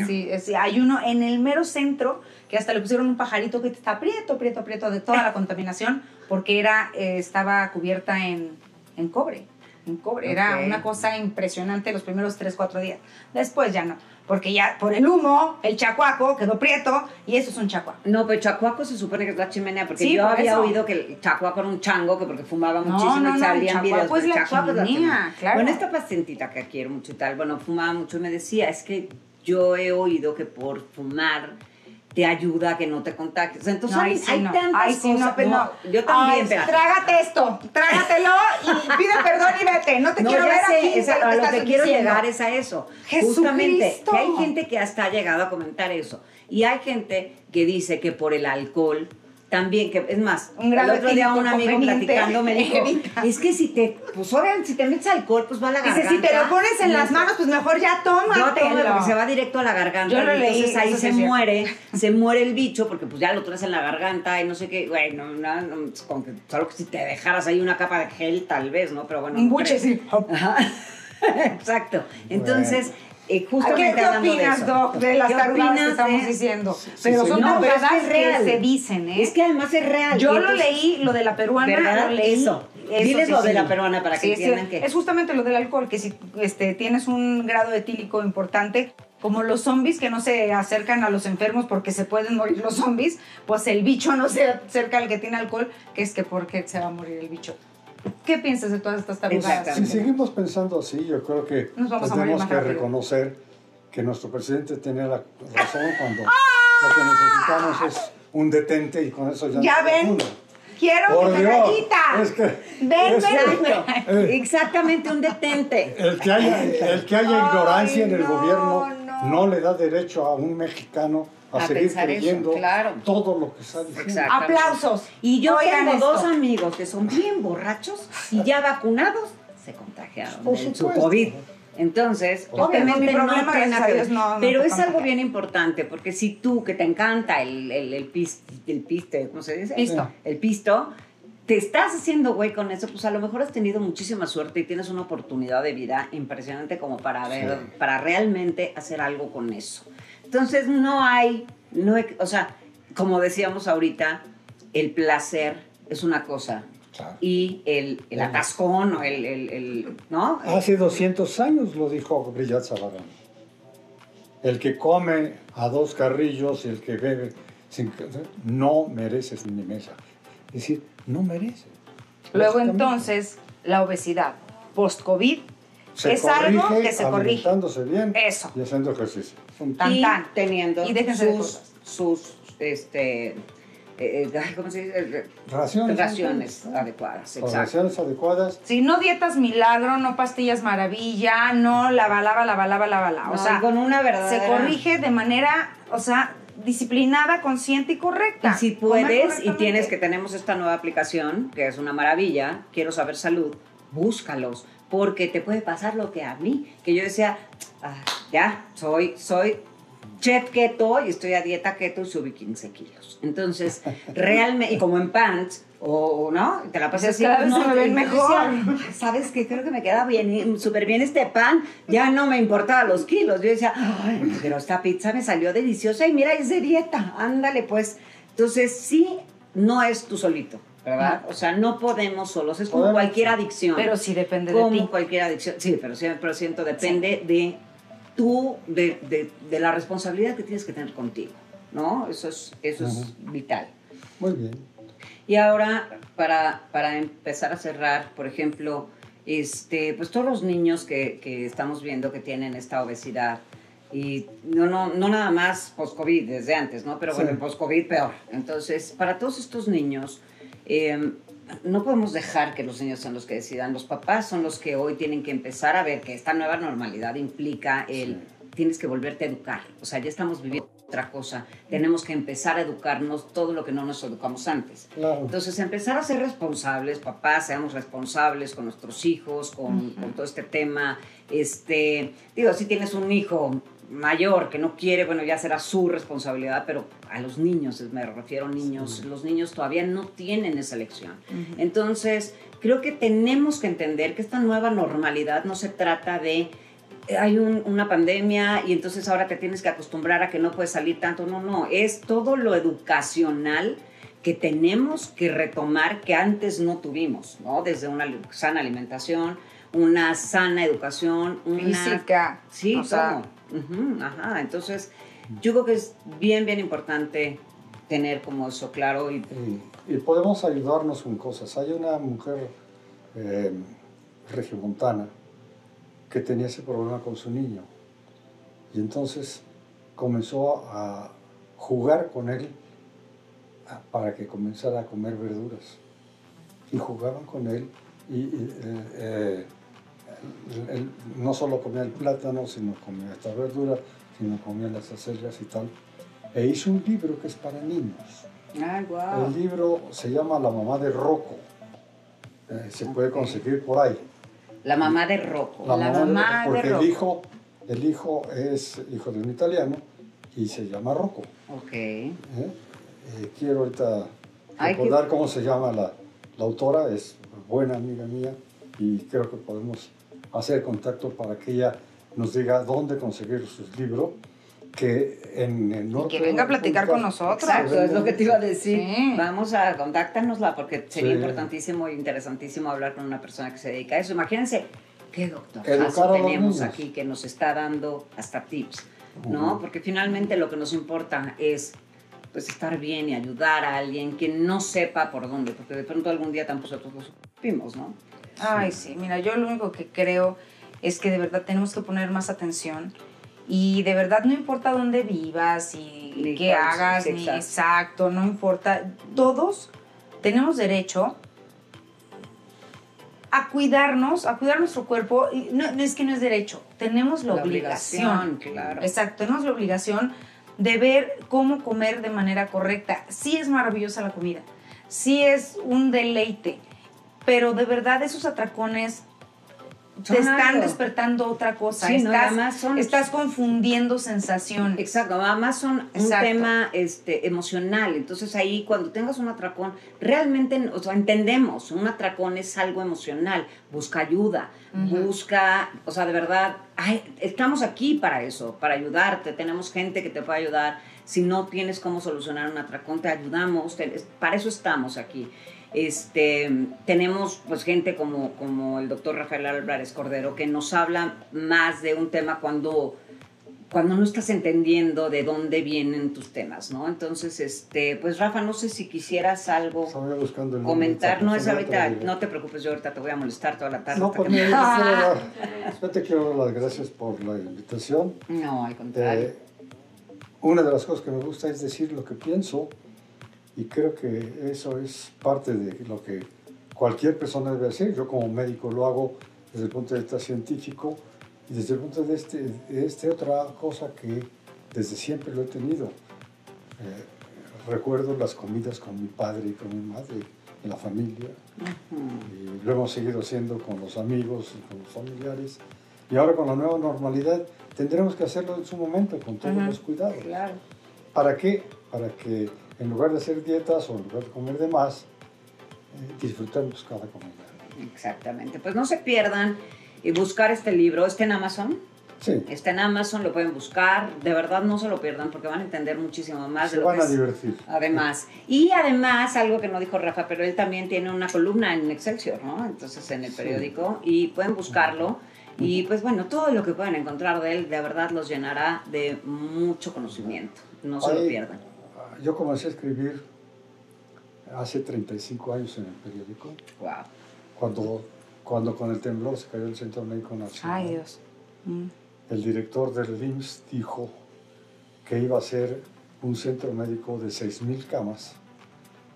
Sí, es- hay uno en el mero centro que hasta le pusieron un pajarito que está prieto, prieto, prieto de toda la contaminación porque era, eh, estaba cubierta en, en cobre. En cobre. Era una cosa impresionante los primeros 3, 4 días. Después ya no. Porque ya por el humo, el chacuaco quedó prieto y eso es un chacuaco. No, pero chacuaco se supone que es la chimenea, porque Sí, yo por había eso. oído que el chacuaco era un chango, que porque fumaba No, muchísimo no, y no, salían el videos. chacuaco es pero la chacuaco es chimenea, claro. Bueno, esta pacientita que quiero mucho y tal, bueno, fumaba mucho y me decía, es que yo he oído que por fumar te ayuda a que no te contagies. Entonces, No, hay, ahí sí hay no. tantas Ahí sí no, cosas. Yo también, Ay. Trágate esto, trágatelo y pide perdón y vete. No te quiero ver sé, aquí. esa- a lo que quiero llegar es a eso. ¡Jesucristo! Justamente, que hay gente que hasta ha llegado a comentar eso. Y hay gente que dice que por el alcohol también, que es más, Un grado el otro día un amigo platicando me dijo, evita. es que si te, pues obviamente, si te metes alcohol, pues va a la garganta. Dice, si te lo pones en las esto- manos, pues mejor ya no, toma, tómatelo. porque se va directo a la garganta. Yo lo leí, entonces ahí se muere, se muere el bicho, porque pues ya lo traes en la garganta y no sé qué, güey, no, no, no, es como que solo que si te dejaras ahí una capa de gel, tal vez, ¿no? Pero bueno. Un no buche, sí. Ajá. Exacto. Entonces, eh, ¿A justamente ¿Qué, de opinas, eso. Doc, de las ¿Qué tarugadas que opinas estamos diciendo? sí, pero sí, son no, pero es que se dicen, ¿eh? Es que además es real. Yo lo leí, lo de la peruana, ¿Verdad? lo leí. Eso. Diles lo de la peruana para que Sí, entiendan que- Es justamente lo del alcohol, que si este, tienes un grado etílico importante, como los zombies que no se acercan a los enfermos porque se pueden morir los zombies, pues el bicho no se acerca al que tiene alcohol, que es que porque se va a morir el bicho. ¿Qué piensas de todas estas tarugadas? Si seguimos pensando así, yo creo que Nos vamos a morir tenemos que rápido. reconocer que nuestro presidente tiene la razón cuando ¡Ah! lo que necesitamos es un detente y con eso ya, Ya no ven, quiero Por mi Dios, medallita. es que- Ven, es que- ven. Eh. Exactamente, un detente. El que haya, el que haya Ay, ignorancia en el no, gobierno no. no. le da derecho a un mexicano a, A seguir pensar eso, creyendo claro. todo lo que está diciendo. Exacto. Aplausos. Y yo Oigan tengo esto. dos amigos que son bien borrachos y ya vacunados se contagiaron Por de su. COVID. Entonces, obviamente no problema, tiene gracias nada a que Dios, ver. no- no Pero te es algo bien importante, porque si tú, que te encanta el, el, el, pis- el piste, ¿cómo se dice? Pisto. El pisto, te estás haciendo güey con eso, pues a lo mejor has tenido muchísima suerte y tienes una oportunidad de vida impresionante como para ver, Sí. para realmente hacer algo con eso. Entonces no hay, no hay- o sea, como decíamos ahorita, el placer es una cosa Claro. y el, el atascón o el, el- el- ¿no? Hace 200 años lo dijo Brillat Zabarán. El que come a dos carrillos y el que bebe sin, no mereces ni mesa. Es decir, no merece. Luego entonces, la obesidad post-COVID Se es algo corrige que se corrige. alimentándose bien Eso. y haciendo ejercicio. Tan, y tan. teniendo Y déjense de sus, cosas. sus, este, eh, eh, ¿cómo se dice? Raciones. Raciones ¿no? adecuadas, Con exacto. raciones adecuadas. Sí, no dietas milagro, no pastillas maravilla, no la balaba, la balaba, la balaba. O sea, con una verdadera... se corrige de manera, o sea, disciplinada, consciente y correcta. Y si puedes y tienes que tenemos esta nueva aplicación, que es una maravilla, quiero saber salud, búscalos, porque te puede pasar lo que a mí, que yo decía, "Ah, ya, soy, soy chef keto y estoy a dieta keto y subí 15 kilos. Entonces, realmente, y como en pants, o no, te la cada vez se me ven mejor. decía, ¿Sabes qué? Creo que me queda bien, súper bien este pan. Ya no me importaba los kilos. Yo decía, "Ay, pero esta pizza me salió deliciosa y mira, es de dieta. Ándale, pues. Entonces, sí, no es tú solito, ¿verdad? O sea, no podemos solos. Es como cualquier adicción. Pero sí depende de como ti. cualquier adicción. Sí, pero 100% depende de tú, de, de- de la responsabilidad que tienes que tener contigo, ¿no? Eso es, eso es vital. Muy bien. Y ahora, para, para empezar a cerrar, por ejemplo, este, pues todos los niños que, que estamos viendo que tienen esta obesidad, y no, no, no nada más post-COVID, desde antes, ¿no? Pero bueno, Sí. post-COVID peor. Entonces, para todos estos niños, eh, no podemos dejar que los niños sean los que decidan. Los papás son los que hoy tienen que empezar a ver que esta nueva normalidad implica el tienes que volverte a educar. O sea, ya estamos viviendo otra cosa. Tenemos que empezar a educarnos todo lo que no nos educamos antes. Claro. Entonces, empezar a ser responsables, papás, seamos responsables con nuestros hijos, con, con todo este tema. Este, digo, si tienes un hijo mayor que no quiere, bueno, ya será su responsabilidad, pero a los niños, me refiero a niños, los niños todavía no tienen esa elección. Entonces, creo que tenemos que entender que esta nueva normalidad no se trata de eh, hay un- una pandemia y entonces ahora te tienes que acostumbrar a que no puedes salir tanto. No, no, es todo lo educacional que tenemos que retomar que antes no tuvimos, ¿no? Desde una sana alimentación, una sana educación, una... Física. Sí, o sea, Ujú, ajá, entonces yo creo que es bien, bien importante tener como eso claro y Y, podemos ayudarnos con cosas. Hay una mujer eh, regiomontana que tenía ese problema con su niño. Y entonces comenzó a jugar con él a- para que comenzara a comer verduras. Y jugaban con él y, y, eh, eh, él- él no solo comía el plátano, sino comía esta verdura, sino comía las acelgas y tal. E hizo un libro que es para niños. Ay, wow. El libro se llama La mamá de Rocco. Eh, se puede conseguir por ahí. La mamá de Rocco. La mamá de porque Rocco. el hijo, el hijo es hijo de un italiano y se llama Rocco. Ok. ¿eh? Eh, quiero ahorita Ay, qué- recordar cómo se llama la, la autora, es buena amiga mía y creo que podemos hacer contacto para que ella nos diga dónde conseguir sus libros, que en el norte... que venga a platicar con nosotros. Exacto, es lo que te iba a decir. Sí. Vamos a contáctanosla porque sería Sí. importantísimo e interesantísimo hablar con una persona que se dedica a eso. Imagínense qué doctor tenemos aquí que nos está dando hasta tips, ¿no? Porque finalmente lo que nos importa es pues estar bien y ayudar a alguien que no sepa por dónde, porque de pronto algún día tampoco nosotros lo supimos, ¿no? Ay, sí, mira, yo lo único que creo es que de verdad tenemos que poner más atención y de verdad no importa dónde vivas y Ni qué hagas, sí, ni exacto. exacto, no importa, todos tenemos derecho a cuidarnos, a cuidar nuestro cuerpo, no, no es que no es derecho, tenemos la, La obligación. obligación, claro. Exacto, tenemos la obligación de ver cómo comer de manera correcta. Sí es maravillosa la comida, sí es un deleite, pero de verdad esos atracones te están despertando otra cosa. Sí, estás, además son- estás confundiendo sensaciones. Exacto, además son un tema este, emocional, entonces ahí cuando tengas un atracón, realmente o sea, entendemos, un atracón es algo emocional, busca ayuda, busca, o sea, de verdad, ay, estamos aquí para eso, para ayudarte, tenemos gente que te puede ayudar, si no tienes cómo solucionar un atracón, te ayudamos, te- para eso estamos aquí. Este, tenemos pues gente como, como el doctor Rafael Álvarez Cordero que nos habla más de un tema cuando cuando no estás entendiendo de dónde vienen tus temas, ¿no? Entonces, este, pues Rafa, no sé si quisieras algo el comentar, no es ahorita, no te preocupes, yo ahorita te voy a molestar toda la tarde. No, hasta pues que dar- yo te quiero dar las gracias por la invitación. No, al contrario. Eh, una de las cosas que me gusta es decir lo que pienso y creo que eso es parte de lo que cualquier persona debe hacer. Yo como médico lo hago desde el punto de vista científico y desde el punto de este, de este otra cosa que desde siempre lo he tenido. Eh, recuerdo las comidas con mi padre y con mi madre en la familia y lo hemos seguido haciendo con los amigos y con los familiares y ahora con la nueva normalidad tendremos que hacerlo en su momento con todos los cuidados. Claro. ¿Para qué? Para que en lugar de hacer dietas o en lugar de comer de más, eh, disfrutemos cada comida. Exactamente. Pues no se pierdan y buscar este libro. ¿Está en Amazon? Sí, Está en Amazon, lo pueden buscar. De verdad no se lo pierdan porque van a entender muchísimo más se de lo van que a es- divertir. Además, y además, algo que no dijo Rafa, pero él también tiene una columna en Excelsior, ¿no? Entonces, en el Sí. periódico, y pueden buscarlo. Y pues bueno, todo lo que pueden encontrar de él, de verdad los llenará de mucho conocimiento. No se lo pierdan. Yo comencé a escribir hace 35 años en el periódico, Wow. cuando, cuando con el temblor se cayó el Centro Médico Nacional. Ay, Dios. Mm. el director del IMSS dijo que iba a ser un centro médico de 6.000 camas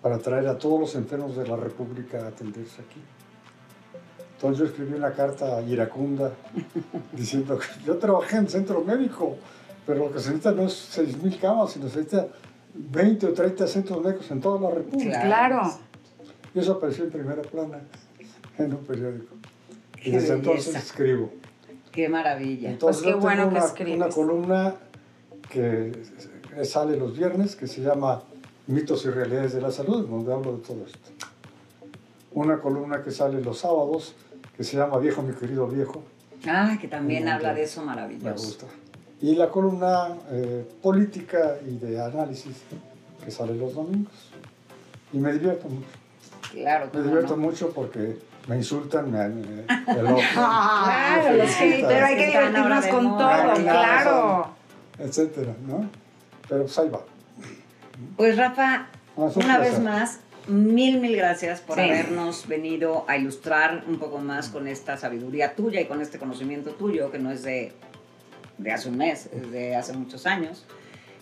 para traer a todos los enfermos de la República a atenderse aquí. Entonces yo escribí una carta iracunda diciendo que yo trabajé en centro médico, pero lo que se necesita no es 6.000 camas, sino se necesita 20 o 30 centros médicos en toda la República. Claro. Y eso apareció en primera plana en un periódico. Y desde entonces escribo. Qué maravilla. Entonces Pues qué yo bueno tengo que una, escribes. una columna que sale los viernes que se llama Mitos y Realidades de la Salud, donde hablo de todo esto. Una columna que sale los sábados que se llama Viejo, mi querido viejo, Ah, que también Me habla de eso me maravilloso. gusta. Y la columna eh, política y de análisis que sale los domingos. Y me divierto mucho. Claro, Me divierto no. mucho porque me insultan, me, me elogian, Claro, los felicitan. Pero hay que divertirnos con todo, Claro, claro. etcétera, ¿no? Pero pues ahí va. Pues Rafa, Ah, una placer. vez más, mil, mil gracias por Sí. habernos venido a ilustrar un poco más con esta sabiduría tuya y con este conocimiento tuyo, que no es de, de hace un mes, es de hace muchos años,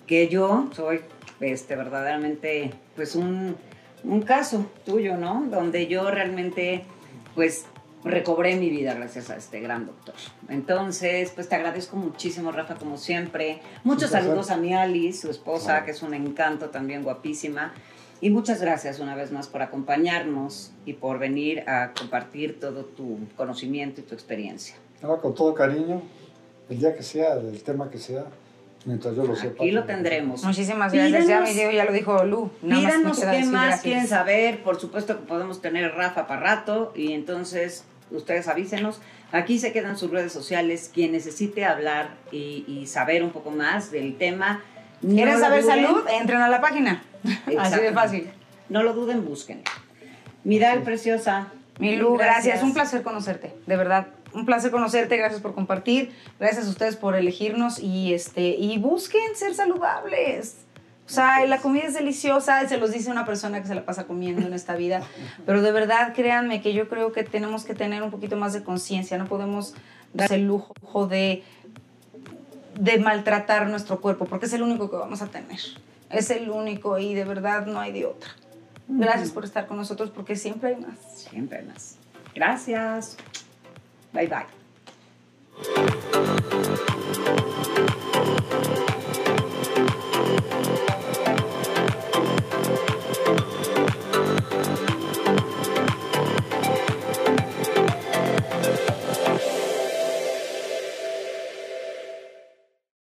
que yo soy este, verdaderamente pues un, un caso tuyo, ¿no? Donde yo realmente pues recobré mi vida gracias a este gran doctor. Entonces, pues te agradezco muchísimo, Rafa, como siempre. Muchos saludos a mi Alice, su esposa, que es un encanto también guapísima. Y muchas gracias una vez más por acompañarnos y por venir a compartir todo tu conocimiento y tu experiencia. Ahora, con todo cariño, el día que sea, del tema que sea, mientras yo lo sepa. Aquí lo tendremos. Muchísimas gracias. Ya, Pídanos- mi Diego ya lo dijo Lu. Nada más Pídanos queda qué más gracias. quieren saber. Por supuesto que podemos tener Rafa para rato y entonces ustedes avísenos. Aquí se quedan sus redes sociales. Quien necesite hablar y, y saber un poco más del tema. no ¿Quieren saber duden. salud? Entren a la página. Así de fácil. No lo duden, busquen. Miral, preciosa. Mi Lu, gracias. Un placer conocerte, de verdad. Un placer conocerte, gracias por compartir, gracias a ustedes por elegirnos y este y busquen ser saludables. O sea, la comida es deliciosa, se los dice una persona que se la pasa comiendo en esta vida, pero de verdad créanme que yo creo que tenemos que tener un poquito más de conciencia, no podemos dar el lujo de de maltratar nuestro cuerpo, porque es el único que vamos a tener. Es el único y de verdad no hay de otra. Gracias por estar con nosotros porque siempre hay más. Siempre más. Gracias. Bye bye.